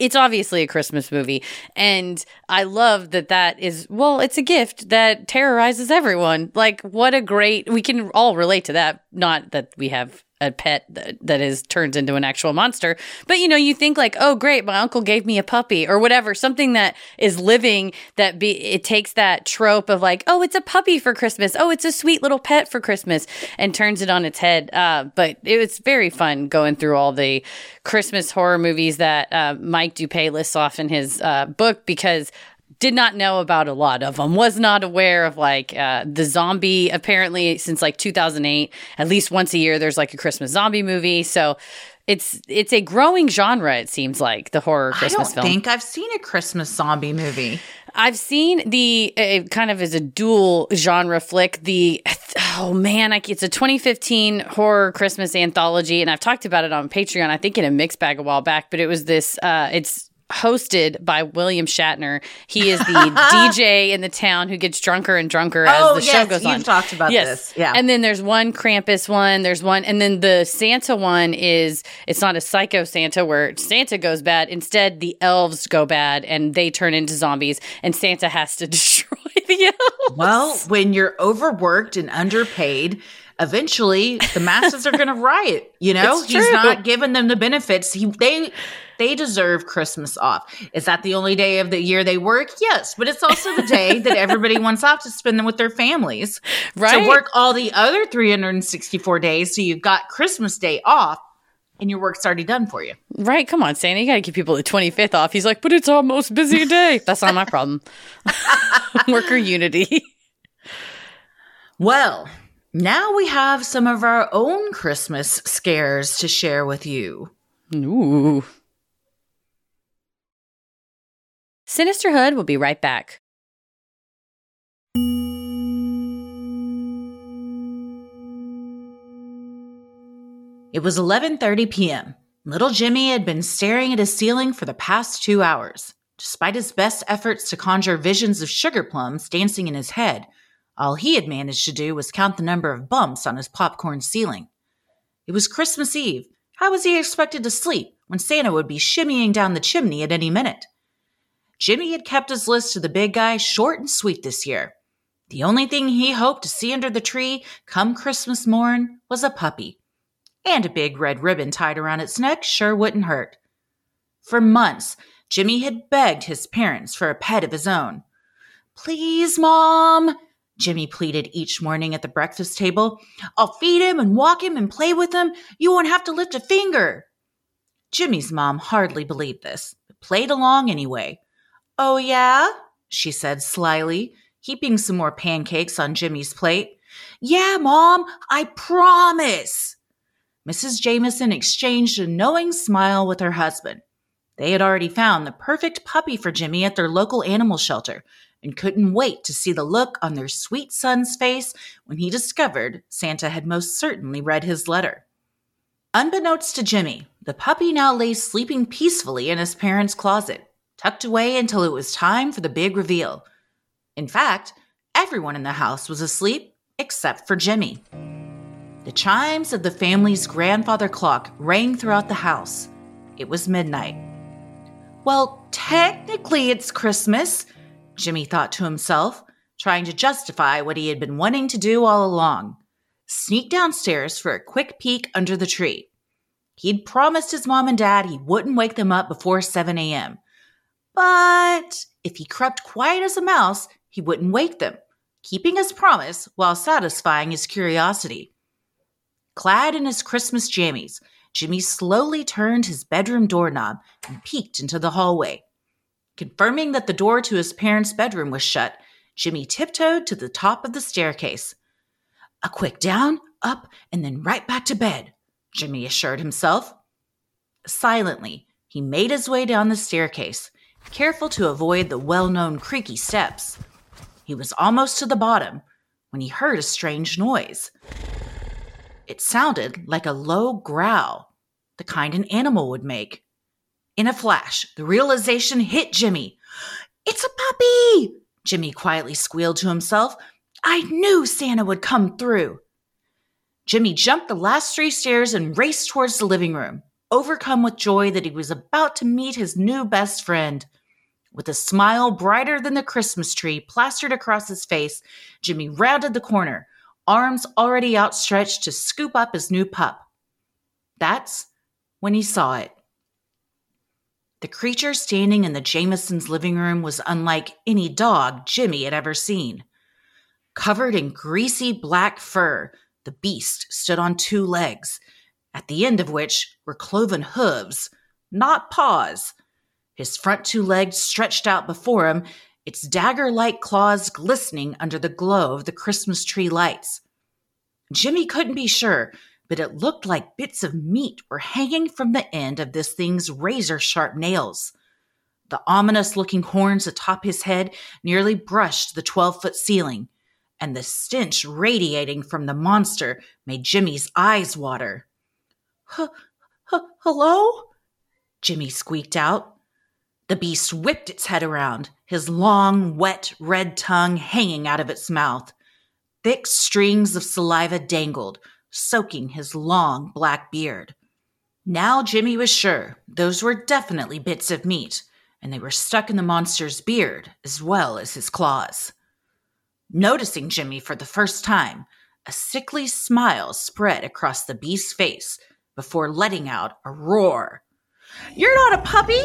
it's obviously a christmas movie and i love that that is well it's a gift that terrorizes everyone. Like what a great we can all relate to that. Not that we have a pet that, that is turns into an actual monster. But you know you think like oh great my uncle gave me a puppy or whatever something that is living that be it takes that trope of like oh it's a puppy for christmas. Oh it's a sweet little pet for christmas and turns it on its head. Uh, but it was very fun going through all the christmas horror movies that uh, mike dupay lists off in his uh, book because did not know about a lot of them was not aware of like uh, the zombie apparently since like 2008 at least once a year there's like a christmas zombie movie so it's it's a growing genre it seems like the horror christmas film. I don't film think I've seen a Christmas zombie movie. I've seen the uh, kind of as a dual genre flick. The oh man, I, it's a 2015 horror Christmas anthology, and I've talked about it on Patreon. I think in a mixed bag a while back, but it was this. Uh, it's hosted by William Shatner. He is the DJ in the town who gets drunker and drunker as Oh, the yes, show goes you've on. talked about this. Yeah. And then there's one Krampus one, there's one, and then the Santa one is it's not a psycho Santa where Santa goes bad. Instead, the elves go bad and they turn into zombies, and Santa has to destroy the elves. Well, when you're overworked and underpaid, eventually the masses are going to riot. You know, he's not giving them the benefits. He they they deserve Christmas off. Is that the only day of the year they work? Yes, but it's also the day that everybody wants off to spend them with their families. Right. To work all the other 364 days, so you've got Christmas Day off. And your work's already done for you. Right, come on, Santa. You got to give people the 25th off. He's like, but it's our most busy day. That's not my problem. Worker unity. Well, now we have some of our own Christmas scares to share with you. Ooh. Sinisterhood will be right back. It was 11:30 p.m. Little Jimmy had been staring at his ceiling for the past 2 hours. Despite his best efforts to conjure visions of sugar plums dancing in his head, all he had managed to do was count the number of bumps on his popcorn ceiling. It was Christmas Eve. How was he expected to sleep when Santa would be shimmying down the chimney at any minute? Jimmy had kept his list to the big guy short and sweet this year. The only thing he hoped to see under the tree come Christmas morn was a puppy and a big red ribbon tied around its neck sure wouldn't hurt. For months, Jimmy had begged his parents for a pet of his own. Please, Mom, Jimmy pleaded each morning at the breakfast table. I'll feed him and walk him and play with him. You won't have to lift a finger. Jimmy's mom hardly believed this, but played along anyway. Oh, yeah? she said slyly, heaping some more pancakes on Jimmy's plate. Yeah, Mom, I promise. Mrs. Jameson exchanged a knowing smile with her husband. They had already found the perfect puppy for Jimmy at their local animal shelter and couldn't wait to see the look on their sweet son's face when he discovered Santa had most certainly read his letter. Unbeknownst to Jimmy, the puppy now lay sleeping peacefully in his parents' closet, tucked away until it was time for the big reveal. In fact, everyone in the house was asleep except for Jimmy. The chimes of the family's grandfather clock rang throughout the house. It was midnight. Well, technically it's Christmas, Jimmy thought to himself, trying to justify what he had been wanting to do all along sneak downstairs for a quick peek under the tree. He'd promised his mom and dad he wouldn't wake them up before 7 a.m. But if he crept quiet as a mouse, he wouldn't wake them, keeping his promise while satisfying his curiosity. Clad in his Christmas jammies, Jimmy slowly turned his bedroom doorknob and peeked into the hallway. Confirming that the door to his parents' bedroom was shut, Jimmy tiptoed to the top of the staircase. A quick down, up, and then right back to bed, Jimmy assured himself. Silently, he made his way down the staircase, careful to avoid the well known creaky steps. He was almost to the bottom when he heard a strange noise. It sounded like a low growl, the kind an animal would make. In a flash, the realization hit Jimmy. It's a puppy! Jimmy quietly squealed to himself. I knew Santa would come through. Jimmy jumped the last three stairs and raced towards the living room, overcome with joy that he was about to meet his new best friend. With a smile brighter than the Christmas tree plastered across his face, Jimmy rounded the corner, arms already outstretched to scoop up his new pup. That's when he saw it. The creature standing in the Jamesons' living room was unlike any dog Jimmy had ever seen. Covered in greasy black fur, the beast stood on two legs, at the end of which were cloven hooves, not paws. His front two legs stretched out before him, its dagger like claws glistening under the glow of the Christmas tree lights. Jimmy couldn't be sure, but it looked like bits of meat were hanging from the end of this thing's razor sharp nails. The ominous looking horns atop his head nearly brushed the 12 foot ceiling, and the stench radiating from the monster made Jimmy's eyes water. Hello? Jimmy squeaked out. The beast whipped its head around, his long, wet, red tongue hanging out of its mouth. Thick strings of saliva dangled, soaking his long black beard. Now Jimmy was sure those were definitely bits of meat, and they were stuck in the monster's beard as well as his claws. Noticing Jimmy for the first time, a sickly smile spread across the beast's face before letting out a roar. You're not a puppy!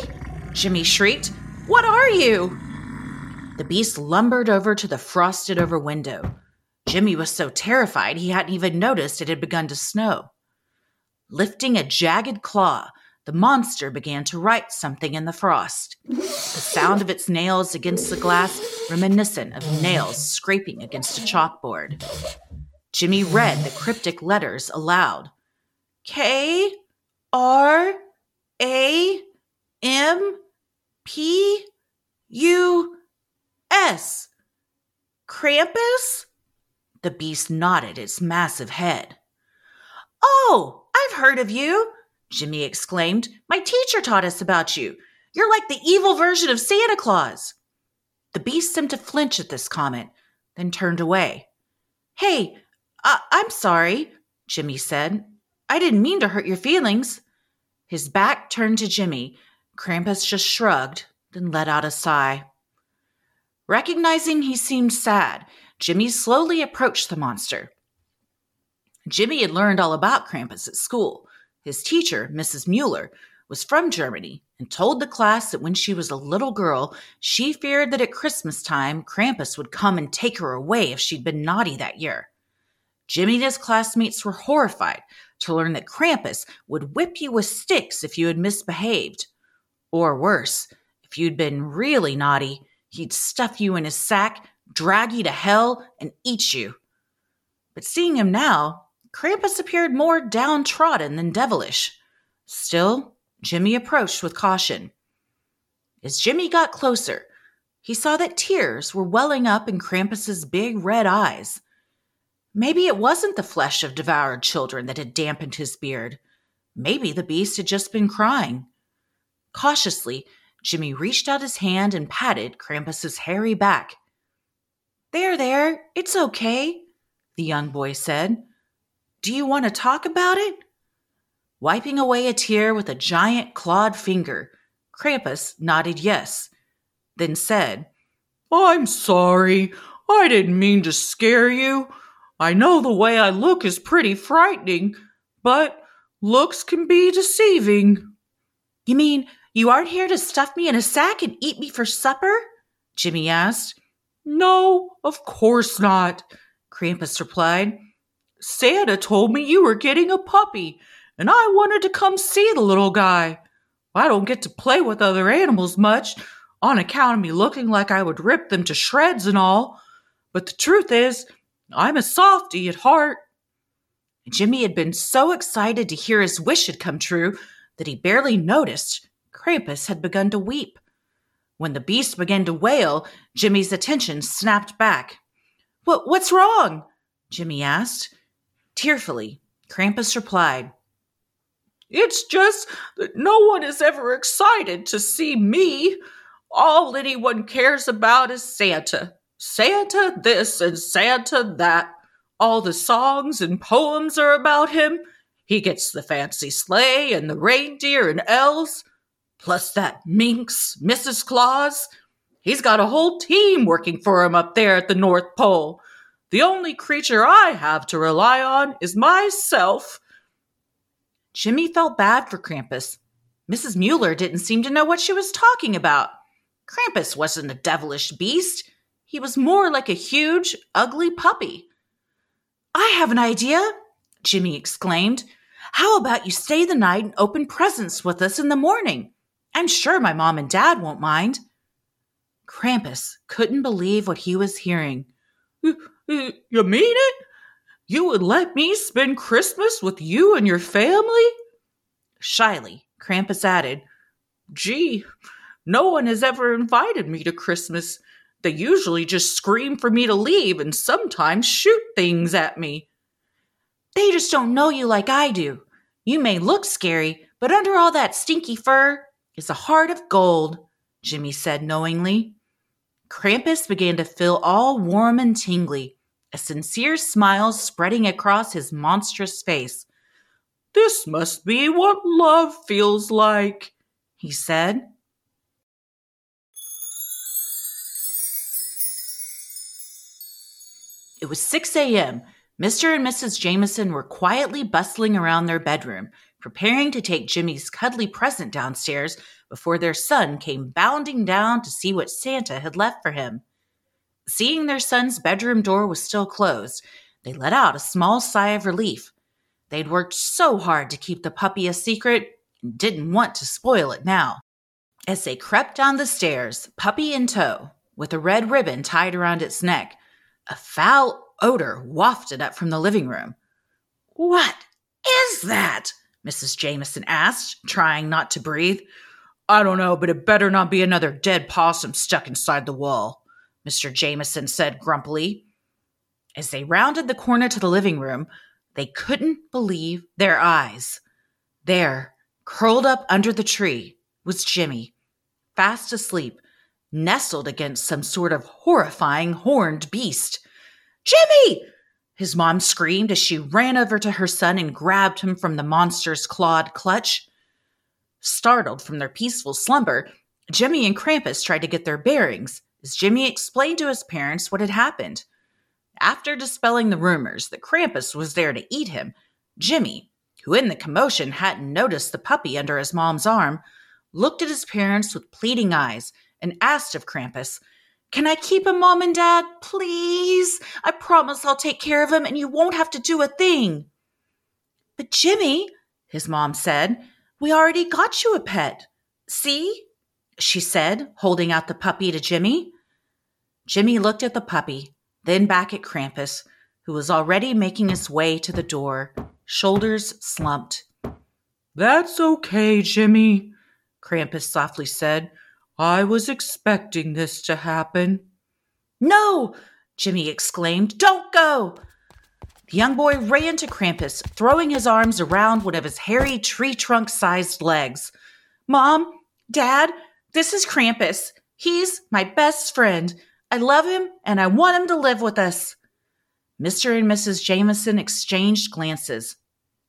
Jimmy shrieked. What are you? The beast lumbered over to the frosted over window. Jimmy was so terrified he hadn't even noticed it had begun to snow. Lifting a jagged claw, the monster began to write something in the frost. The sound of its nails against the glass reminiscent of nails scraping against a chalkboard. Jimmy read the cryptic letters aloud. K R A M P U S. Krampus? The beast nodded its massive head. Oh, I've heard of you, Jimmy exclaimed. My teacher taught us about you. You're like the evil version of Santa Claus. The beast seemed to flinch at this comment, then turned away. Hey, I- I'm sorry, Jimmy said. I didn't mean to hurt your feelings. His back turned to Jimmy, Krampus just shrugged, then let out a sigh. Recognizing he seemed sad, Jimmy slowly approached the monster. Jimmy had learned all about Krampus at school. His teacher, Mrs. Mueller, was from Germany and told the class that when she was a little girl, she feared that at Christmas time, Krampus would come and take her away if she'd been naughty that year. Jimmy and his classmates were horrified to learn that Krampus would whip you with sticks if you had misbehaved. Or worse, if you'd been really naughty, he'd stuff you in his sack, drag you to hell, and eat you. But seeing him now, Krampus appeared more downtrodden than devilish. Still, Jimmy approached with caution. As Jimmy got closer, he saw that tears were welling up in Krampus's big red eyes. Maybe it wasn't the flesh of devoured children that had dampened his beard. Maybe the beast had just been crying. Cautiously, Jimmy reached out his hand and patted Krampus's hairy back. There, there, it's okay, the young boy said. Do you want to talk about it? Wiping away a tear with a giant clawed finger, Krampus nodded yes, then said, I'm sorry. I didn't mean to scare you. I know the way I look is pretty frightening, but looks can be deceiving. You mean you aren't here to stuff me in a sack and eat me for supper? Jimmy asked. No, of course not, Krampus replied. Santa told me you were getting a puppy, and I wanted to come see the little guy. I don't get to play with other animals much, on account of me looking like I would rip them to shreds and all. But the truth is, I'm a softy at heart. Jimmy had been so excited to hear his wish had come true that he barely noticed Krampus had begun to weep. When the beast began to wail, Jimmy's attention snapped back. What, what's wrong? Jimmy asked. Tearfully, Krampus replied, It's just that no one is ever excited to see me. All anyone cares about is Santa. Santa this and Santa that. All the songs and poems are about him. He gets the fancy sleigh and the reindeer and elves. Plus that minx, Mrs. Claus. He's got a whole team working for him up there at the North Pole. The only creature I have to rely on is myself. Jimmy felt bad for Krampus. Mrs. Mueller didn't seem to know what she was talking about. Krampus wasn't a devilish beast. He was more like a huge, ugly puppy. I have an idea, Jimmy exclaimed. How about you stay the night and open presents with us in the morning? I'm sure my mom and dad won't mind. Krampus couldn't believe what he was hearing. You, mean it? You would let me spend Christmas with you and your family? Shyly, Krampus added, Gee, no one has ever invited me to Christmas. They usually just scream for me to leave and sometimes shoot things at me. They just don't know you like I do. You may look scary, but under all that stinky fur, is a heart of gold, Jimmy said knowingly. Krampus began to feel all warm and tingly, a sincere smile spreading across his monstrous face. This must be what love feels like, he said. It was 6 a.m. Mr. and Mrs. Jameson were quietly bustling around their bedroom, preparing to take Jimmy's cuddly present downstairs before their son came bounding down to see what Santa had left for him. Seeing their son's bedroom door was still closed, they let out a small sigh of relief. They'd worked so hard to keep the puppy a secret and didn't want to spoil it now. As they crept down the stairs, puppy in tow, with a red ribbon tied around its neck, a foul odor wafted up from the living room. What is that? Mrs. Jameson asked, trying not to breathe. I don't know, but it better not be another dead possum stuck inside the wall, Mr. Jameson said grumpily. As they rounded the corner to the living room, they couldn't believe their eyes. There, curled up under the tree, was Jimmy, fast asleep, nestled against some sort of horrifying horned beast. Jimmy! His mom screamed as she ran over to her son and grabbed him from the monster's clawed clutch. Startled from their peaceful slumber, Jimmy and Krampus tried to get their bearings as Jimmy explained to his parents what had happened. After dispelling the rumors that Krampus was there to eat him, Jimmy, who in the commotion hadn't noticed the puppy under his mom's arm, looked at his parents with pleading eyes and asked of Krampus can I keep him, Mom and Dad? Please? I promise I'll take care of him and you won't have to do a thing. But Jimmy, his mom said, we already got you a pet. See? She said, holding out the puppy to Jimmy. Jimmy looked at the puppy, then back at Krampus, who was already making his way to the door, shoulders slumped. That's okay, Jimmy, Krampus softly said. I was expecting this to happen. No! Jimmy exclaimed. Don't go! The young boy ran to Krampus, throwing his arms around one of his hairy tree trunk sized legs. Mom, Dad, this is Krampus. He's my best friend. I love him and I want him to live with us. Mr. and Mrs. Jameson exchanged glances,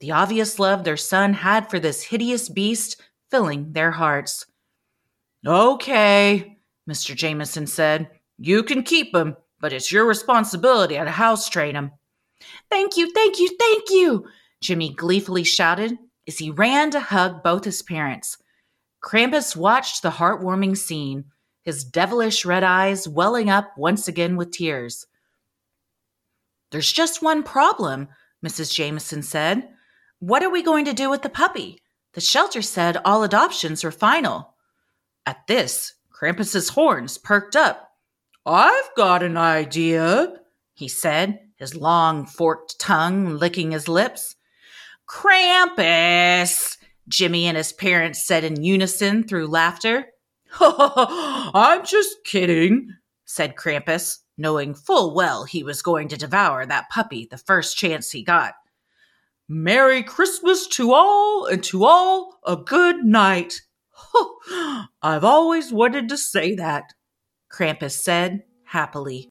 the obvious love their son had for this hideous beast filling their hearts. Okay, Mr. Jameson said. You can keep him, but it's your responsibility to house train him. Thank you, thank you, thank you, Jimmy gleefully shouted as he ran to hug both his parents. Krampus watched the heartwarming scene, his devilish red eyes welling up once again with tears. There's just one problem, Mrs. Jameson said. What are we going to do with the puppy? The shelter said all adoptions were final. At this, Krampus's horns perked up. I've got an idea, he said, his long forked tongue licking his lips. Krampus, Jimmy and his parents said in unison through laughter. I'm just kidding, said Krampus, knowing full well he was going to devour that puppy the first chance he got. Merry Christmas to all, and to all a good night. I've always wanted to say that, Krampus said happily.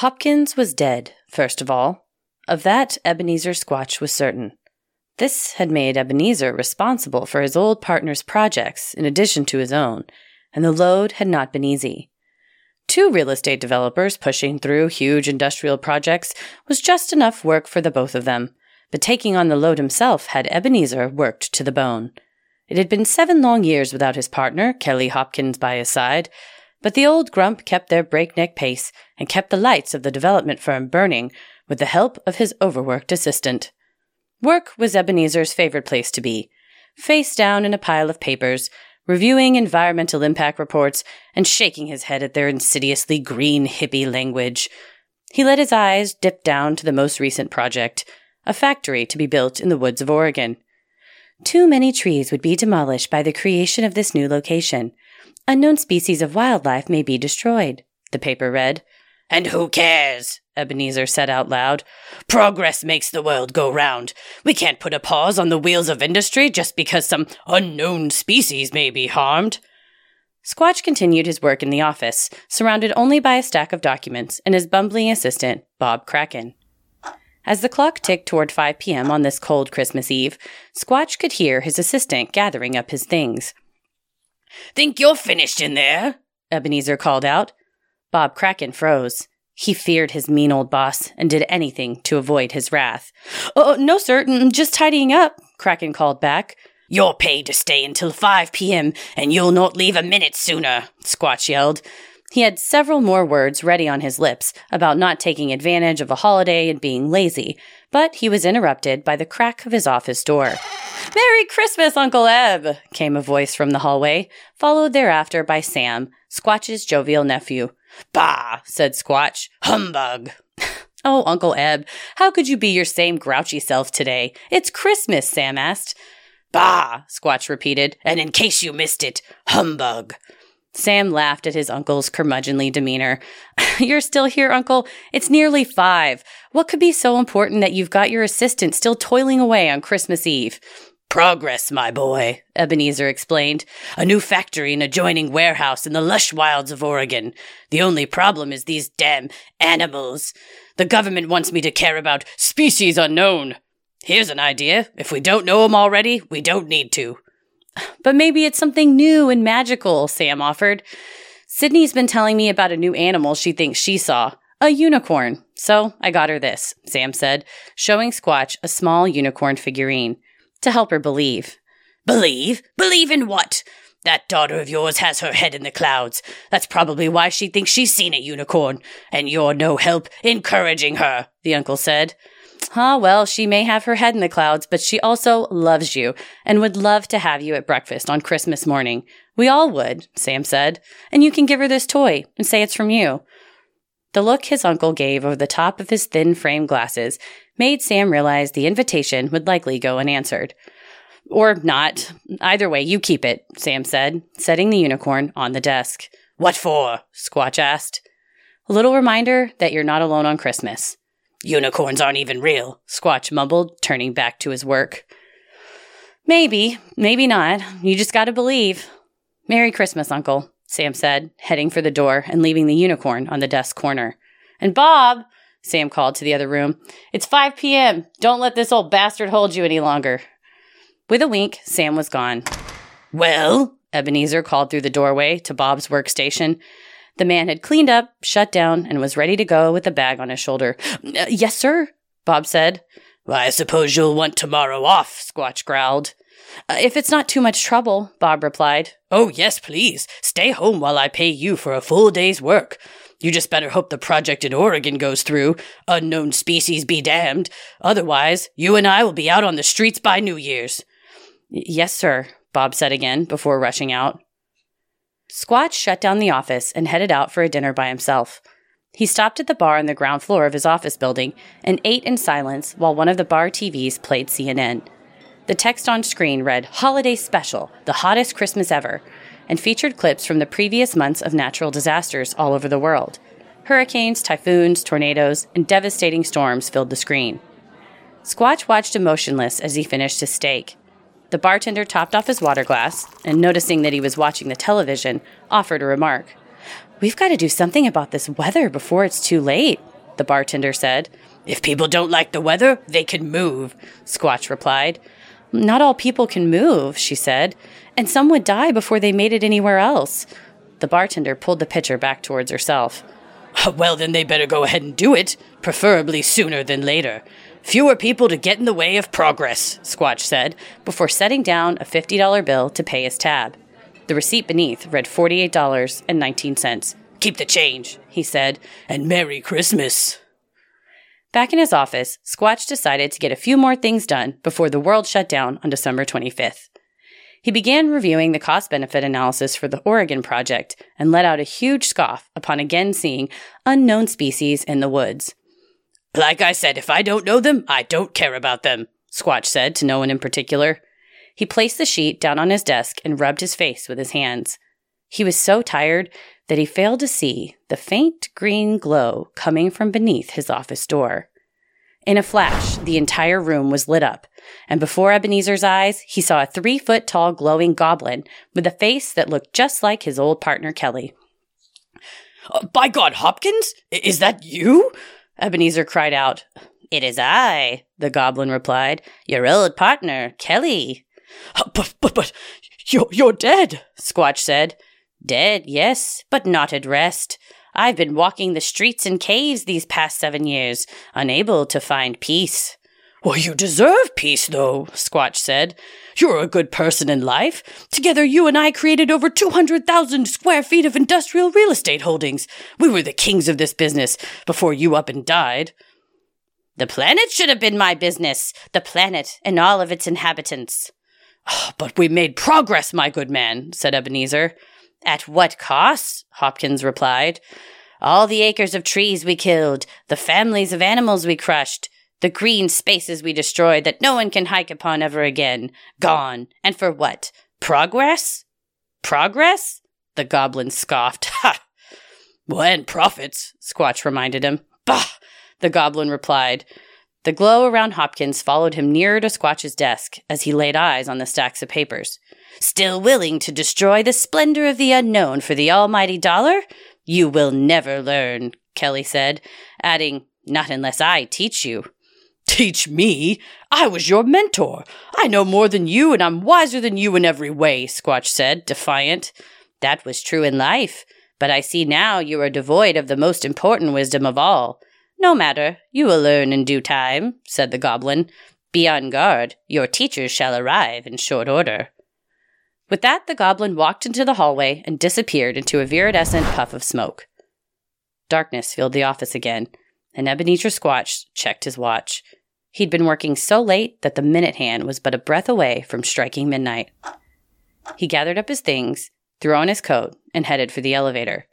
Hopkins was dead, first of all. Of that, Ebenezer Squatch was certain. This had made Ebenezer responsible for his old partner's projects in addition to his own, and the load had not been easy. Two real estate developers pushing through huge industrial projects was just enough work for the both of them, but taking on the load himself had Ebenezer worked to the bone. It had been seven long years without his partner, Kelly Hopkins, by his side, but the old grump kept their breakneck pace and kept the lights of the development firm burning with the help of his overworked assistant. Work was Ebenezer's favorite place to be, face down in a pile of papers, reviewing environmental impact reports and shaking his head at their insidiously green hippie language. He let his eyes dip down to the most recent project, a factory to be built in the woods of Oregon. Too many trees would be demolished by the creation of this new location. Unknown species of wildlife may be destroyed, the paper read. And who cares? Ebenezer said out loud. Progress makes the world go round. We can't put a pause on the wheels of industry just because some unknown species may be harmed. Squatch continued his work in the office, surrounded only by a stack of documents and his bumbling assistant, Bob Kraken. As the clock ticked toward 5 p.m. on this cold Christmas Eve, Squatch could hear his assistant gathering up his things. Think you're finished in there? Ebenezer called out. Bob Kraken froze. He feared his mean old boss and did anything to avoid his wrath. Oh, no, sir, mm, just tidying up, Kraken called back. You're paid to stay until 5 p.m., and you'll not leave a minute sooner, Squatch yelled. He had several more words ready on his lips about not taking advantage of a holiday and being lazy, but he was interrupted by the crack of his office door. Merry Christmas, Uncle Eb, came a voice from the hallway, followed thereafter by Sam, Squatch's jovial nephew. Bah, said Squatch. Humbug. oh, Uncle Eb, how could you be your same grouchy self today? It's Christmas, Sam asked. Bah, Squatch repeated, and in case you missed it, humbug. Sam laughed at his uncle's curmudgeonly demeanor. You're still here, Uncle? It's nearly five. What could be so important that you've got your assistant still toiling away on Christmas Eve? Progress, my boy, Ebenezer explained. A new factory and adjoining warehouse in the lush wilds of Oregon. The only problem is these damn animals. The government wants me to care about species unknown. Here's an idea. If we don't know 'em already, we don't need to. But maybe it's something new and magical, Sam offered. Sydney's been telling me about a new animal she thinks she saw a unicorn. So I got her this, Sam said, showing Squatch a small unicorn figurine to help her believe. Believe? Believe in what? That daughter of yours has her head in the clouds. That's probably why she thinks she's seen a unicorn, and you're no help encouraging her, the uncle said. Ah, well, she may have her head in the clouds, but she also loves you and would love to have you at breakfast on Christmas morning. We all would, Sam said, and you can give her this toy and say it's from you. The look his uncle gave over the top of his thin frame glasses made Sam realize the invitation would likely go unanswered. Or not. Either way, you keep it, Sam said, setting the unicorn on the desk. What for? Squatch asked. A little reminder that you're not alone on Christmas. Unicorns aren't even real, Squatch mumbled, turning back to his work. Maybe, maybe not. You just gotta believe. Merry Christmas, Uncle, Sam said, heading for the door and leaving the unicorn on the desk corner. And Bob, Sam called to the other room, it's 5 p.m. Don't let this old bastard hold you any longer. With a wink, Sam was gone. Well, Ebenezer called through the doorway to Bob's workstation. The man had cleaned up, shut down, and was ready to go with the bag on his shoulder. Uh, yes, sir, Bob said. Well, I suppose you'll want tomorrow off, Squatch growled. Uh, if it's not too much trouble, Bob replied. Oh, yes, please. Stay home while I pay you for a full day's work. You just better hope the project in Oregon goes through. Unknown species be damned. Otherwise, you and I will be out on the streets by New Year's. Yes, sir, Bob said again before rushing out. Squatch shut down the office and headed out for a dinner by himself. He stopped at the bar on the ground floor of his office building and ate in silence while one of the bar TVs played CNN. The text on screen read Holiday Special, the hottest Christmas ever, and featured clips from the previous months of natural disasters all over the world. Hurricanes, typhoons, tornadoes, and devastating storms filled the screen. Squatch watched emotionless as he finished his steak. The bartender topped off his water glass and, noticing that he was watching the television, offered a remark. We've got to do something about this weather before it's too late, the bartender said. If people don't like the weather, they can move, Squatch replied. Not all people can move, she said, and some would die before they made it anywhere else. The bartender pulled the pitcher back towards herself. Well, then they better go ahead and do it, preferably sooner than later. Fewer people to get in the way of progress, Squatch said, before setting down a $50 bill to pay his tab. The receipt beneath read $48.19. Keep the change, he said, and Merry Christmas. Back in his office, Squatch decided to get a few more things done before the world shut down on December 25th. He began reviewing the cost benefit analysis for the Oregon project and let out a huge scoff upon again seeing unknown species in the woods. Like I said, if I don't know them, I don't care about them, Squatch said to no one in particular. He placed the sheet down on his desk and rubbed his face with his hands. He was so tired that he failed to see the faint green glow coming from beneath his office door. In a flash, the entire room was lit up, and before Ebenezer's eyes, he saw a three foot tall glowing goblin with a face that looked just like his old partner Kelly. Uh, by God, Hopkins, is that you? Ebenezer cried out. It is I, the goblin replied, your old partner, Kelly. Uh, but, but, but, you're, you're dead, Squatch said. Dead, yes, but not at rest. I've been walking the streets and caves these past seven years, unable to find peace. Well, you deserve peace, though, Squatch said. You're a good person in life. Together, you and I created over 200,000 square feet of industrial real estate holdings. We were the kings of this business before you up and died. The planet should have been my business, the planet and all of its inhabitants. Oh, but we made progress, my good man, said Ebenezer. At what cost? Hopkins replied. All the acres of trees we killed, the families of animals we crushed, the green spaces we destroyed that no one can hike upon ever again. Gone. And for what? Progress? Progress? The goblin scoffed. Ha! Well, and profits, Squatch reminded him. Bah! The goblin replied. The glow around Hopkins followed him nearer to Squatch's desk as he laid eyes on the stacks of papers. Still willing to destroy the splendor of the unknown for the almighty dollar? You will never learn, Kelly said, adding, Not unless I teach you. Teach me? I was your mentor. I know more than you, and I'm wiser than you in every way, Squatch said, defiant. That was true in life, but I see now you are devoid of the most important wisdom of all. No matter, you will learn in due time, said the goblin. Be on guard. Your teachers shall arrive in short order. With that, the goblin walked into the hallway and disappeared into a viridescent puff of smoke. Darkness filled the office again, and Ebenezer Squatch checked his watch. He'd been working so late that the minute hand was but a breath away from striking midnight. He gathered up his things, threw on his coat, and headed for the elevator.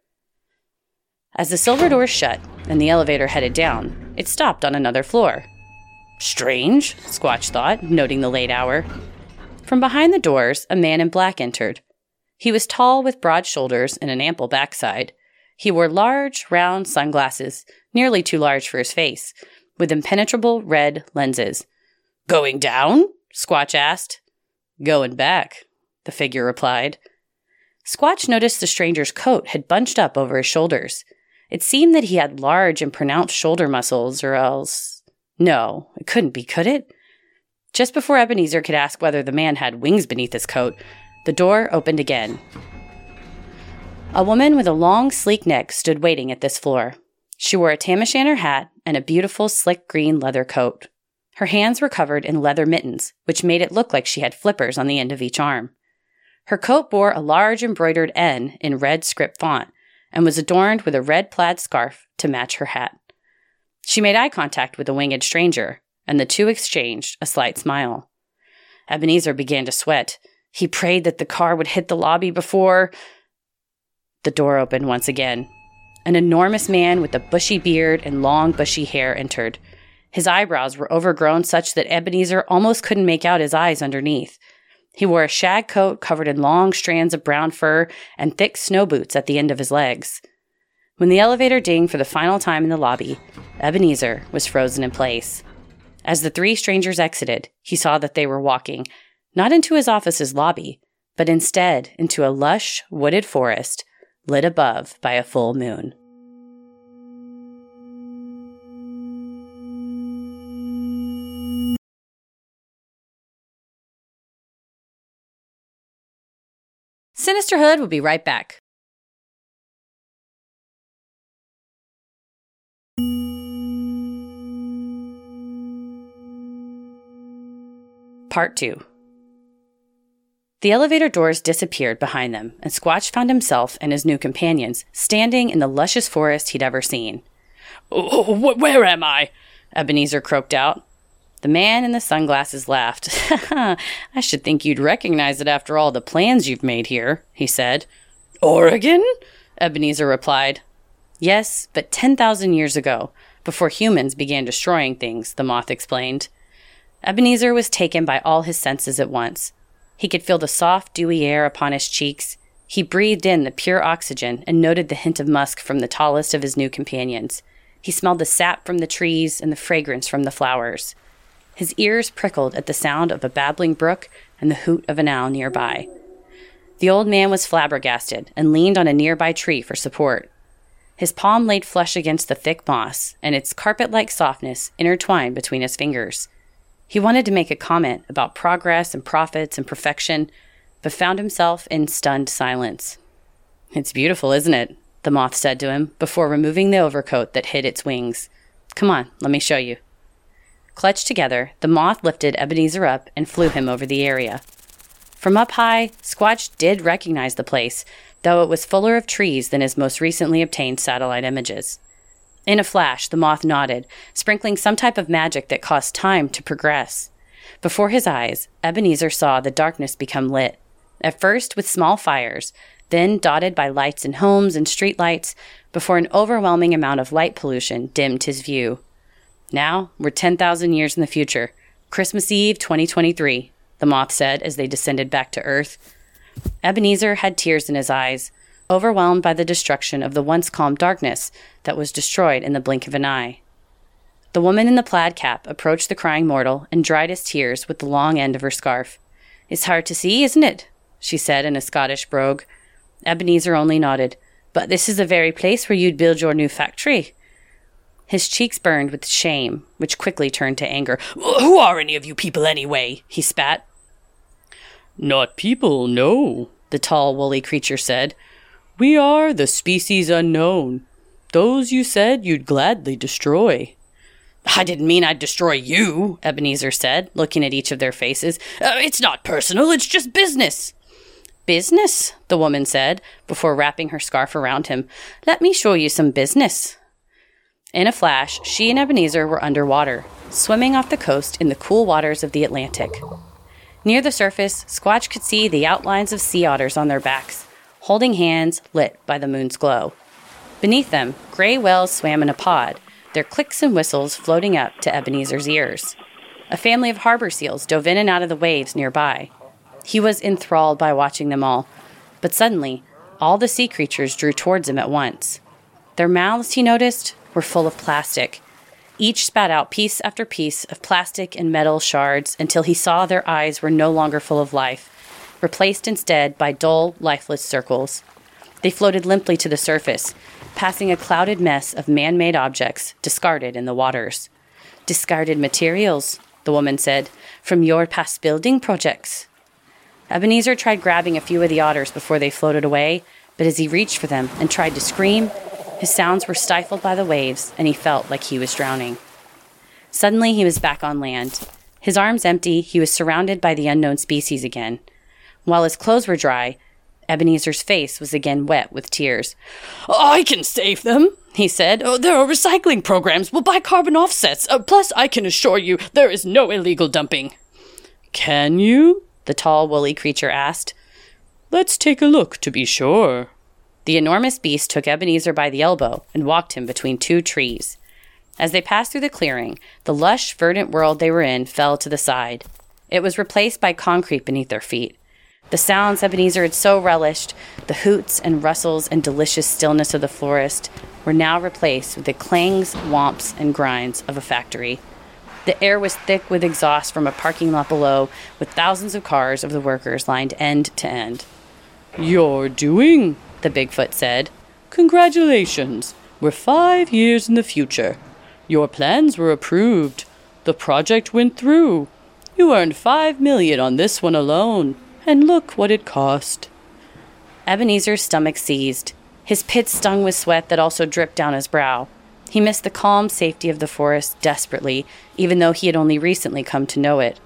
As the silver doors shut and the elevator headed down, it stopped on another floor. Strange, Squatch thought, noting the late hour. From behind the doors, a man in black entered. He was tall with broad shoulders and an ample backside. He wore large, round sunglasses, nearly too large for his face, with impenetrable red lenses. Going down? Squatch asked. Going back, the figure replied. Squatch noticed the stranger's coat had bunched up over his shoulders. It seemed that he had large and pronounced shoulder muscles, or else. No, it couldn't be, could it? Just before Ebenezer could ask whether the man had wings beneath his coat, the door opened again. A woman with a long, sleek neck stood waiting at this floor. She wore a tam o' shanter hat and a beautiful, slick green leather coat. Her hands were covered in leather mittens, which made it look like she had flippers on the end of each arm. Her coat bore a large embroidered N in red script font and was adorned with a red plaid scarf to match her hat. She made eye contact with the winged stranger, and the two exchanged a slight smile. Ebenezer began to sweat. He prayed that the car would hit the lobby before. The door opened once again. An enormous man with a bushy beard and long, bushy hair entered. His eyebrows were overgrown such that Ebenezer almost couldn't make out his eyes underneath. He wore a shag coat covered in long strands of brown fur and thick snow boots at the end of his legs. When the elevator dinged for the final time in the lobby, Ebenezer was frozen in place. As the three strangers exited, he saw that they were walking not into his office's lobby, but instead into a lush, wooded forest lit above by a full moon. Sinisterhood will be right back. Part 2 The elevator doors disappeared behind them, and Squatch found himself and his new companions standing in the luscious forest he'd ever seen. Oh, where am I? Ebenezer croaked out. The man in the sunglasses laughed. I should think you'd recognize it after all the plans you've made here, he said. Oregon? Ebenezer replied. Yes, but 10,000 years ago, before humans began destroying things, the moth explained. Ebenezer was taken by all his senses at once. He could feel the soft, dewy air upon his cheeks. He breathed in the pure oxygen and noted the hint of musk from the tallest of his new companions. He smelled the sap from the trees and the fragrance from the flowers. His ears prickled at the sound of a babbling brook and the hoot of an owl nearby. The old man was flabbergasted and leaned on a nearby tree for support. His palm laid flush against the thick moss, and its carpet like softness intertwined between his fingers. He wanted to make a comment about progress and profits and perfection, but found himself in stunned silence. It's beautiful, isn't it? The moth said to him before removing the overcoat that hid its wings. Come on, let me show you. Clutched together, the moth lifted Ebenezer up and flew him over the area. From up high, Squatch did recognize the place, though it was fuller of trees than his most recently obtained satellite images. In a flash, the moth nodded, sprinkling some type of magic that caused time to progress. Before his eyes, Ebenezer saw the darkness become lit, at first with small fires, then dotted by lights in homes and street lights, before an overwhelming amount of light pollution dimmed his view. Now we're 10,000 years in the future. Christmas Eve 2023, the moth said as they descended back to Earth. Ebenezer had tears in his eyes, overwhelmed by the destruction of the once calm darkness that was destroyed in the blink of an eye. The woman in the plaid cap approached the crying mortal and dried his tears with the long end of her scarf. It's hard to see, isn't it? she said in a Scottish brogue. Ebenezer only nodded. But this is the very place where you'd build your new factory. His cheeks burned with shame, which quickly turned to anger. Who are any of you people anyway? he spat. Not people, no, the tall, woolly creature said. We are the species unknown. Those you said you'd gladly destroy. I didn't mean I'd destroy you, Ebenezer said, looking at each of their faces. Uh, it's not personal, it's just business. Business, the woman said, before wrapping her scarf around him. Let me show you some business. In a flash, she and Ebenezer were underwater, swimming off the coast in the cool waters of the Atlantic. Near the surface, Squatch could see the outlines of sea otters on their backs, holding hands lit by the moon's glow. Beneath them, gray whales swam in a pod, their clicks and whistles floating up to Ebenezer's ears. A family of harbor seals dove in and out of the waves nearby. He was enthralled by watching them all, but suddenly, all the sea creatures drew towards him at once. Their mouths, he noticed, were full of plastic. Each spat out piece after piece of plastic and metal shards until he saw their eyes were no longer full of life, replaced instead by dull, lifeless circles. They floated limply to the surface, passing a clouded mess of man made objects discarded in the waters. Discarded materials, the woman said, from your past building projects. Ebenezer tried grabbing a few of the otters before they floated away, but as he reached for them and tried to scream, his sounds were stifled by the waves, and he felt like he was drowning. Suddenly, he was back on land. His arms empty, he was surrounded by the unknown species again. While his clothes were dry, Ebenezer's face was again wet with tears. I can save them, he said. Oh, there are recycling programs. We'll buy carbon offsets. Uh, plus, I can assure you there is no illegal dumping. Can you? The tall, woolly creature asked. Let's take a look to be sure. The enormous beast took Ebenezer by the elbow and walked him between two trees. As they passed through the clearing, the lush, verdant world they were in fell to the side. It was replaced by concrete beneath their feet. The sounds Ebenezer had so relished, the hoots and rustles and delicious stillness of the forest, were now replaced with the clangs, whomps, and grinds of a factory. The air was thick with exhaust from a parking lot below, with thousands of cars of the workers lined end to end. You're doing, the Bigfoot said. Congratulations. We're five years in the future. Your plans were approved. The project went through. You earned five million on this one alone, and look what it cost. Ebenezer's stomach seized. His pits stung with sweat that also dripped down his brow. He missed the calm safety of the forest desperately, even though he had only recently come to know it.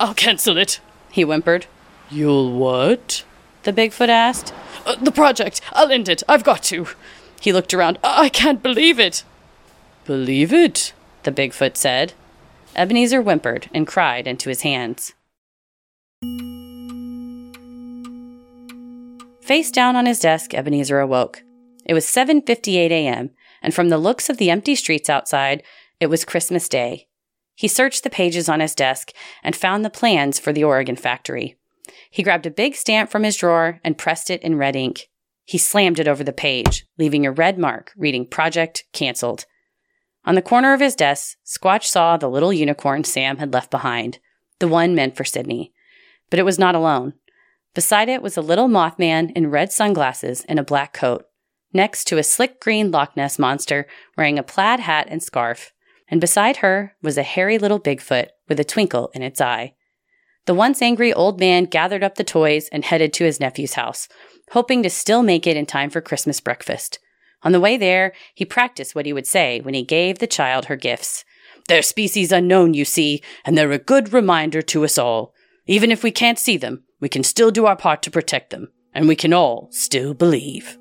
I'll cancel it, he whimpered. You'll what? The Bigfoot asked. Uh, the project. I'll end it. I've got to. He looked around. I can't believe it. Believe it? The Bigfoot said. Ebenezer whimpered and cried into his hands. Face down on his desk, Ebenezer awoke. It was 7:58 a.m., and from the looks of the empty streets outside, it was Christmas Day. He searched the pages on his desk and found the plans for the Oregon factory. He grabbed a big stamp from his drawer and pressed it in red ink. He slammed it over the page, leaving a red mark reading Project Cancelled. On the corner of his desk, Squatch saw the little unicorn Sam had left behind, the one meant for Sydney. But it was not alone. Beside it was a little Mothman in red sunglasses and a black coat, next to a slick green Loch Ness monster wearing a plaid hat and scarf, and beside her was a hairy little Bigfoot with a twinkle in its eye. The once angry old man gathered up the toys and headed to his nephew's house, hoping to still make it in time for Christmas breakfast. On the way there, he practiced what he would say when he gave the child her gifts. They're species unknown, you see, and they're a good reminder to us all. Even if we can't see them, we can still do our part to protect them, and we can all still believe.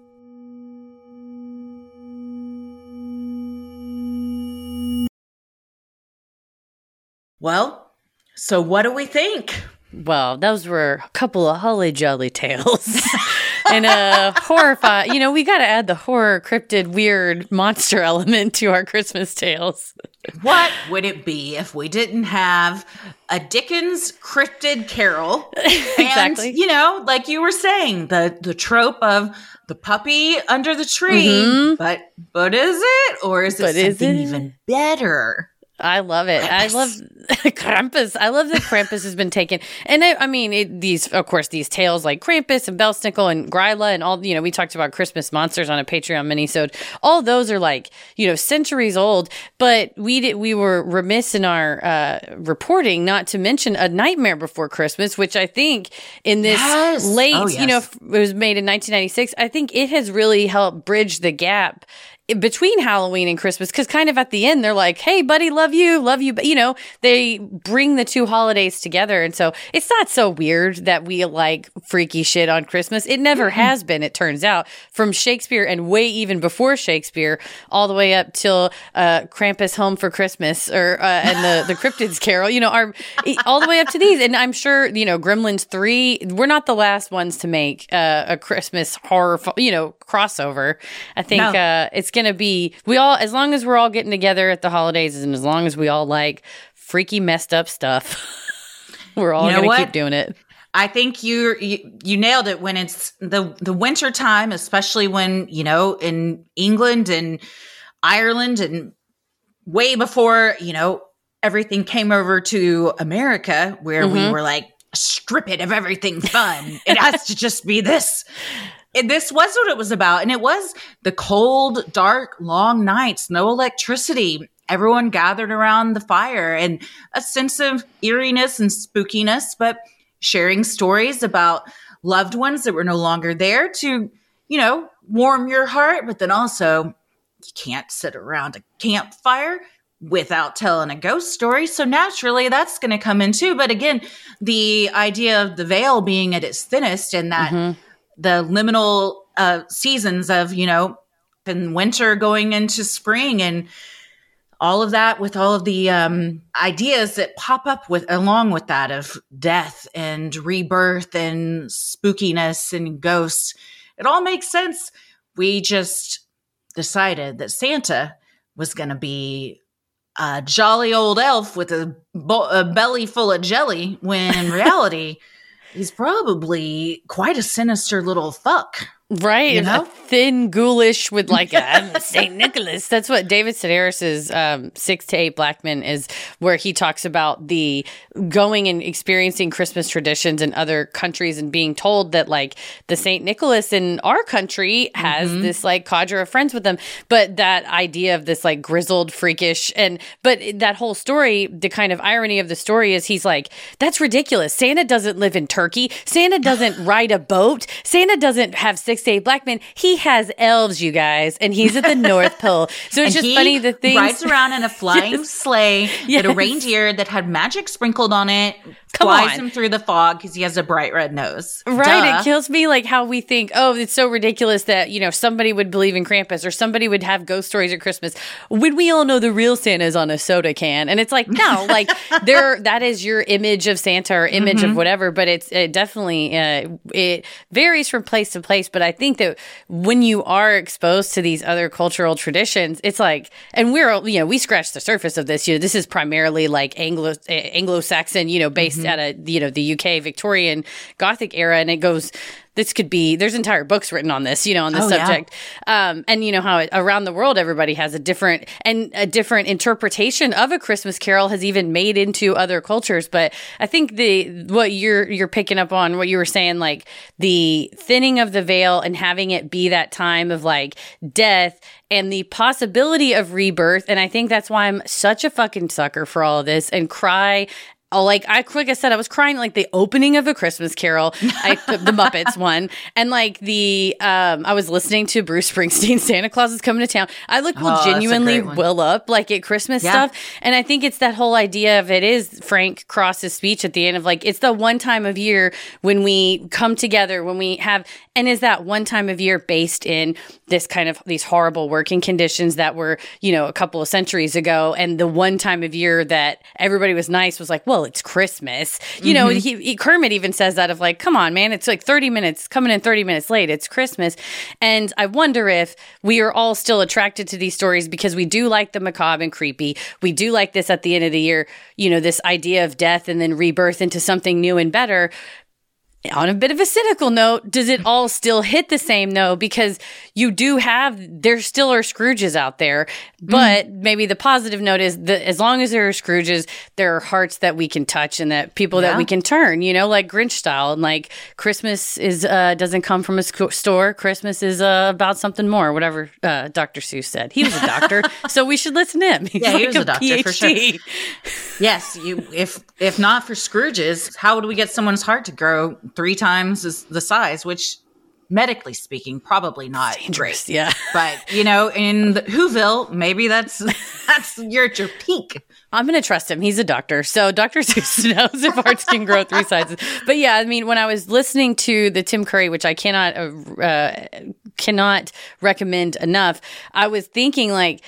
Well, so what do we think? Well, those were a couple of holly jolly tales. and a horrifying, you know, we got to add the horror, cryptid, weird monster element to our Christmas tales. What would it be if we didn't have a Dickens cryptid carol? And, exactly. You know, like you were saying, the the trope of the puppy under the tree. Mhm. But but is it, or is it But is something it? even better? I love it. I love Krampus. I love that Krampus has been taken. And I, I mean, it, these, of course, these tales like Krampus and Belsnickel and Gryla and all, you know, we talked about Christmas monsters on a Patreon minisode. All those are like, you know, centuries old. But we did, we were remiss in our uh, reporting not to mention A Nightmare Before Christmas, which I think in this Yes. late, Oh, you know, it was made in 1996. I think it has really helped bridge the gap between Halloween and Christmas because kind of at the end they're like, "Hey, buddy, love you, love you," but you know they bring the two holidays together, and so it's not so weird that we like freaky shit on Christmas. It never has been. It turns out from Shakespeare and way even before Shakespeare, all the way up till uh, Krampus Home for Christmas or uh, and the the Cryptids Carol. You know, are all the way up to these, and I'm sure you know Gremlins three. We're not the last ones to make uh, a Christmas horror, you know, crossover. I think No. uh, it's going to be we all as long as we're all getting together at the holidays and as long as we all like freaky messed up stuff we're all You know going to keep doing it I think you, you you nailed it when it's the the winter time, especially when you know in England and Ireland and way before you know everything came over to America, where we mm-hmm. were like strip it of everything fun. it has to just be this. This was what it was about, and it was the cold, dark, long nights, no electricity. Everyone gathered around the fire, and a sense of eeriness and spookiness, but sharing stories about loved ones that were no longer there to, you know, warm your heart. But then also, you can't sit around a campfire without telling a ghost story. So naturally, that's going to come in too. But again, the idea of the veil being at its thinnest and that mm-hmm. The liminal uh, seasons of, you know, in winter going into spring and all of that with all of the um, ideas that pop up with along with that of death and rebirth and spookiness and ghosts. It all makes sense. We just decided that santa was going to be a jolly old elf with a, bo- a belly full of jelly when in reality he's probably quite a sinister little fuck right You know? thin ghoulish with like a I'm saint nicholas. That's what david sedaris's um, six to eight black men is where he talks about the going and experiencing christmas traditions in other countries and being told that like the saint nicholas in our country has this like cadre of friends with them. But that idea of this like grizzled freakish and but that whole story the kind of irony of the story is he's like that's ridiculous. Santa doesn't live in turkey. Santa doesn't ride a boat. Santa doesn't have six eight black men he has elves you guys and he's at the north pole so it's just funny the things rides around in a flying sleigh Yes. with a reindeer that had magic sprinkled on it. Come flies on. him through the fog because he has a bright red nose. Right. Duh. It kills me like how we think, oh, it's so ridiculous that, you know, somebody would believe in Krampus or somebody would have ghost stories at Christmas when we all know the real Santa's on a soda can. And it's like, no, like there, that is your image of Santa or image Mm-hmm. of whatever, but it's it definitely, uh, it varies from place to place. But I think that when you are exposed to these other cultural traditions, it's like, and we're, you know, we scratch the surface of this. You know, this is primarily like Anglo Anglo Saxon, you know, based mm-hmm. at a you know the UK Victorian Gothic era, and it goes this could be there's entire books written on this you know on this oh, subject yeah. um, and you know how it, around the world everybody has a different and a different interpretation of a christmas carol has even made into other cultures but i think the what you're you're picking up on what you were saying like the thinning of the veil and having it be that time of like death and the possibility of rebirth. And I think that's why I'm such a fucking sucker for all of this and cry Oh, like I like I said, I was crying like the opening of a Christmas Carol, I, the Muppets one, and like the um, I was listening to Bruce Springsteen, Santa Claus is coming to town. I like will oh, genuinely will up like at Christmas yeah. stuff, and I think it's that whole idea of it is Frank Cross's speech at the end of like it's the one time of year when we come together when we have, and is that one time of year based in this kind of these horrible working conditions that were you know a couple of centuries ago, and the one time of year that everybody was nice was like well it's Christmas. You mm-hmm. know, he, he, Kermit even says that of like, come on, man, it's like 30 minutes, coming in 30 minutes late. It's Christmas. And I wonder if we are all still attracted to these stories because we do like the macabre and creepy. We do like this at the end of the year, you know, this idea of death and then rebirth into something new and better on a bit of a cynical note, does it all still hit the same though? Because you do have, there still are Scrooges out there, but mm. maybe the positive note is that as long as there are Scrooges, there are hearts that we can touch and that people yeah. that we can turn, you know, like Grinch style. And like Christmas is, uh, doesn't come from a sc- store. Christmas is, uh, about something more, whatever, uh, Dr. Seuss said. He was a doctor, so we should listen to him. He's yeah, like he was a, a doctor PhD. for sure. yes. You, if, if not for Scrooges, how would we get someone's heart to grow three times is the size, which medically speaking, probably not dangerous. Great. Yeah, but you know, in the Whoville, maybe that's that's you're at your peak. I'm going to trust him. He's a doctor. So Dr. Seuss knows if hearts can grow three sizes. But yeah, I mean, when I was listening to the Tim Curry, which I cannot, uh, uh, cannot recommend enough, I was thinking like,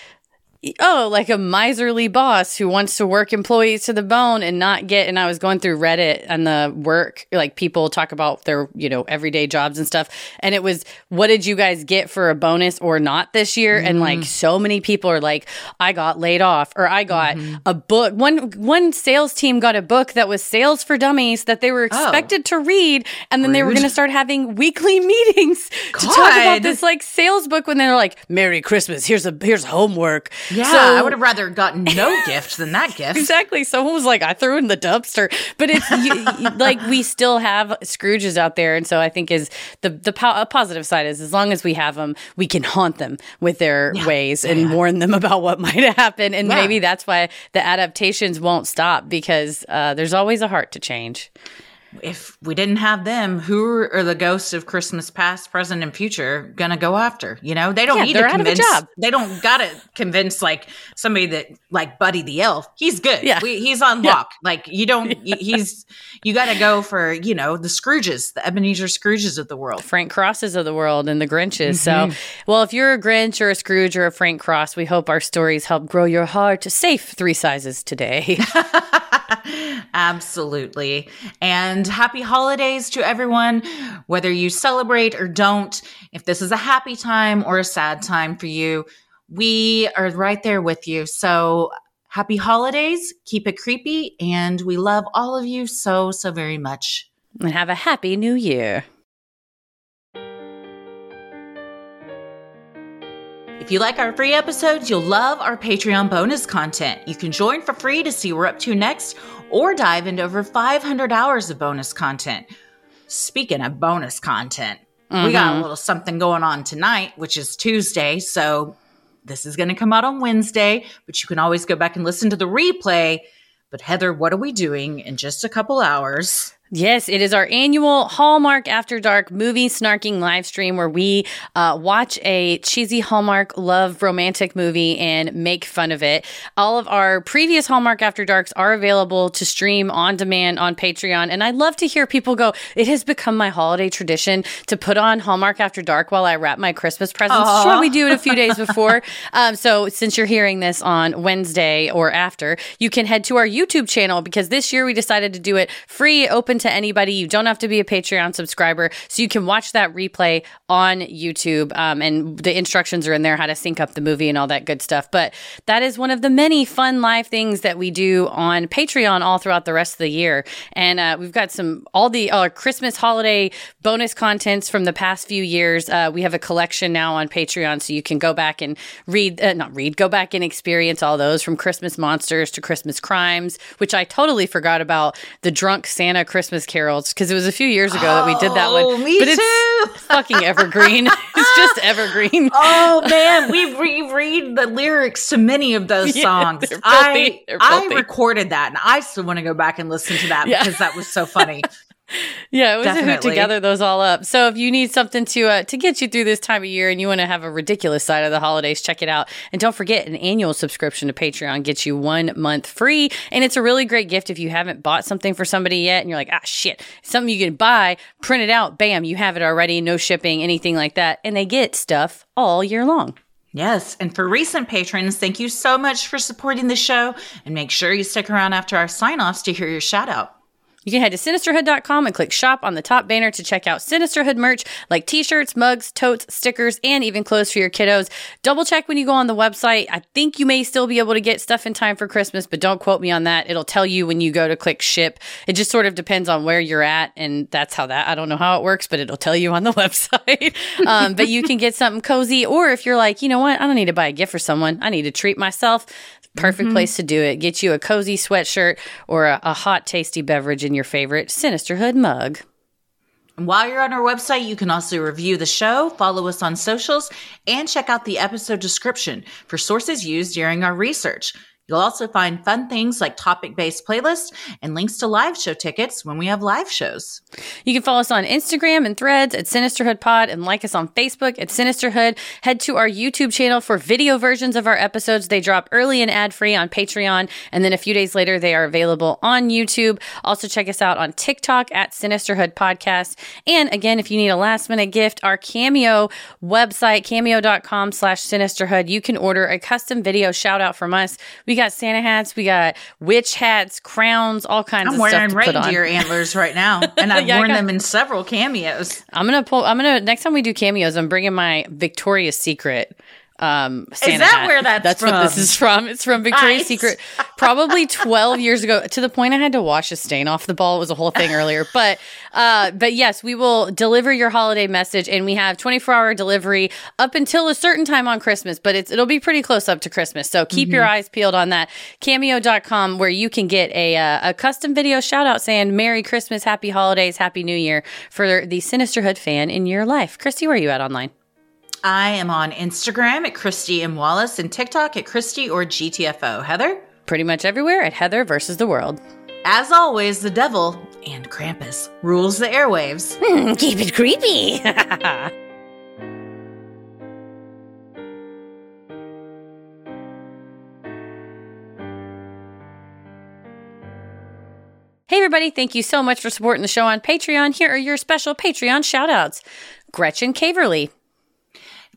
oh, like a miserly boss who wants to work employees to the bone and not get. And I was going through Reddit and the work, like people talk about their, you know, everyday jobs and stuff. And it was, what did you guys get for a bonus or not this year? Mm. And like mm. so many people are like, I got laid off or I got mm-hmm. a book. One, one sales team got a book that was sales for dummies that they were oh. expected oh. to read. And then Rude. they were going to start having weekly meetings God. to talk about this like sales book when they're like, Merry Christmas. Here's a, here's homework. Yeah, so, I would have rather gotten no gift than that gift. Exactly. Someone was like, I threw in the dumpster, but it's you, like we still have Scrooges out there, and so I think is the the po- positive side is as long as we have them, we can haunt them with their yeah. ways and yeah. warn them about what might happen, and yeah. maybe that's why the adaptations won't stop because uh, there's always a heart to change if we didn't have them, who are the ghosts of Christmas past, present, and future gonna go after? You know, they don't yeah, need to convince. They don't gotta convince like somebody that like Buddy the Elf. He's good. Yeah, we, he's on lock. Yeah. Like you don't. he's you gotta go for you know the Scrooges, the Ebenezer Scrooges of the world, Frank Crosses of the world, and the Grinches. Mm-hmm. So, well, if you're a Grinch or a Scrooge or a Frank Cross, we hope our stories help grow your heart to safe three sizes today. Absolutely. And happy holidays to everyone, whether you celebrate or don't. If this is a happy time or a sad time for you, we are right there with you. So happy holidays. Keep it creepy. And we love all of you so, so very much. And have a happy new year. If you like our free episodes, you'll love our Patreon bonus content. You can join for free to see what we're up to next or dive into over 500 hours of bonus content. Speaking of bonus content, mm-hmm. we got a mm-hmm. little something going on tonight, which is Tuesday. So this is going to come out on Wednesday, but you can always go back and listen to the replay. But Heather, what are we doing in just a couple hours? Yes, it is our annual Hallmark After Dark movie snarking live stream where we uh, watch a cheesy Hallmark love romantic movie and make fun of it. All of our previous Hallmark After Darks are available to stream on demand on Patreon. And I love to hear people go, it has become my holiday tradition to put on Hallmark After Dark while I wrap my Christmas presents. Aww. Sure, we do it a few days before. um, so since you're hearing this on Wednesday or after, you can head to our YouTube channel because this year we decided to do it free, open open to anybody. You don't have to be a Patreon subscriber. So you can watch that replay on YouTube. Um, and the instructions are in there how to sync up the movie and all that good stuff. But that is one of the many fun live things that we do on Patreon all throughout the rest of the year. And uh, we've got some, all the uh, Christmas holiday bonus contents from the past few years. Uh, we have a collection now on Patreon. So you can go back and read, uh, not read, go back and experience all those from Christmas monsters to Christmas crimes, which I totally forgot about the drunk Santa Christmas carols because it was a few years ago that we did that one. Oh, me but too. it's fucking evergreen. it's just evergreen. Oh man, we reread the lyrics to many of those songs. they're I. I recorded that, and I still want to go back and listen to that Yeah. because that was so funny. Yeah, it was a hoot to gather those all up. So if you need something to uh, to get you through this time of year and you want to have a ridiculous side of the holidays, check it out. And don't forget, an annual subscription to Patreon gets you one month free, and it's a really great gift if you haven't bought something for somebody yet, and you're like, ah, shit, something you can buy, print it out, bam, you have it already, no shipping, anything like that, and they get stuff all year long. Yes, and for recent patrons, thank you so much for supporting the show, and make sure you stick around after our sign-offs to hear your shout out. You can head to sinisterhood.com and click shop on the top banner to check out Sinisterhood merch like t shirts, mugs, totes, stickers, and even clothes for your kiddos. Double check when you go on the website. I think you may still be able to get stuff in time for Christmas, but don't quote me on that. It'll tell you when you go to click ship. It just sort of depends on where you're at, and that's how that, I don't know how it works, but it'll tell you on the website. um, but you can get something cozy, or if you're like, you know what, I don't need to buy a gift for someone, I need to treat myself. Perfect mm-hmm. place to do it. Get you a cozy sweatshirt or a, a hot, tasty beverage in your favorite Sinisterhood mug. And while you're on our website, you can also review the show, follow us on socials, and check out the episode description for sources used during our research. You'll also find fun things like topic based playlists and links to live show tickets when we have live shows. You can follow us on Instagram and threads at Sinisterhood Pod and like us on Facebook at Sinisterhood. Head to our YouTube channel for video versions of our episodes. They drop early and ad free on Patreon, and then a few days later, they are available on YouTube. Also, check us out on TikTok at Sinisterhood Podcast. And again, if you need a last minute gift, our Cameo website, cameo.com slash Sinisterhood, you can order a custom video shout out from us. We got Santa hats, we got witch hats, crowns, all kinds I'm of wearing stuff to put on. reindeer antlers right now, and I've Yeah, worn got- them in several cameos. I'm gonna pull. I'm gonna next time we do cameos. I'm bringing my Victoria's Secret. Um, Santa that hat. where that's from? That's what this is from. It's from Victoria's Nice. Secret, probably 12 years ago. To the point I had to wash a stain off the ball. It was a whole thing earlier, but uh, but yes, we will deliver your holiday message, and we have 24 hour delivery up until a certain time on Christmas. But it's it'll be pretty close up to Christmas, so keep your eyes peeled on that. Cameo.com, where you can get a uh, a custom video shout out saying "Merry Christmas, Happy Holidays, Happy New Year" for the Sinisterhood fan in your life. Christy, where are you at online? I am on Instagram at Christy M. Wallace and TikTok at Christy or GTFO. Heather? Pretty much everywhere at Heather versus the World. As always, the devil and Krampus rules the airwaves. Keep it creepy. Hey, everybody. Thank you so much for supporting the show on Patreon. Here are your special Patreon shout outs Gretchen Caverly,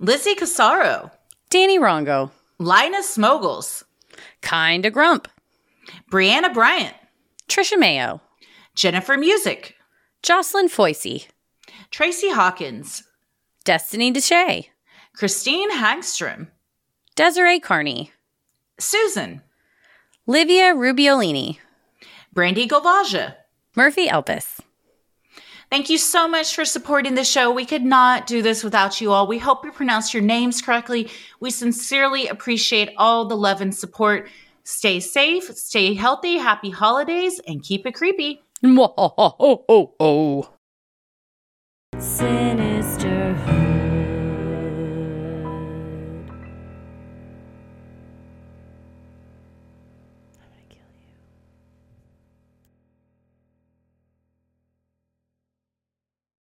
Lizzie Casaro, Danny Rongo, Linus Smogels, Kinda Grump, Brianna Bryant, Trisha Mayo, Jennifer Music, Jocelyn Foisey, Tracy Hawkins, Destiny Deshay, Christine Hagstrom, Desiree Carney, Susan, Livia Rubiolini, Brandy Govaja. Murphy Elpis. Thank you so much for supporting the show. We could not do this without you all. We hope you pronounce your names correctly. We sincerely appreciate all the love and support. Stay safe, stay healthy, happy holidays, and keep it creepy. Oh, oh, oh, oh.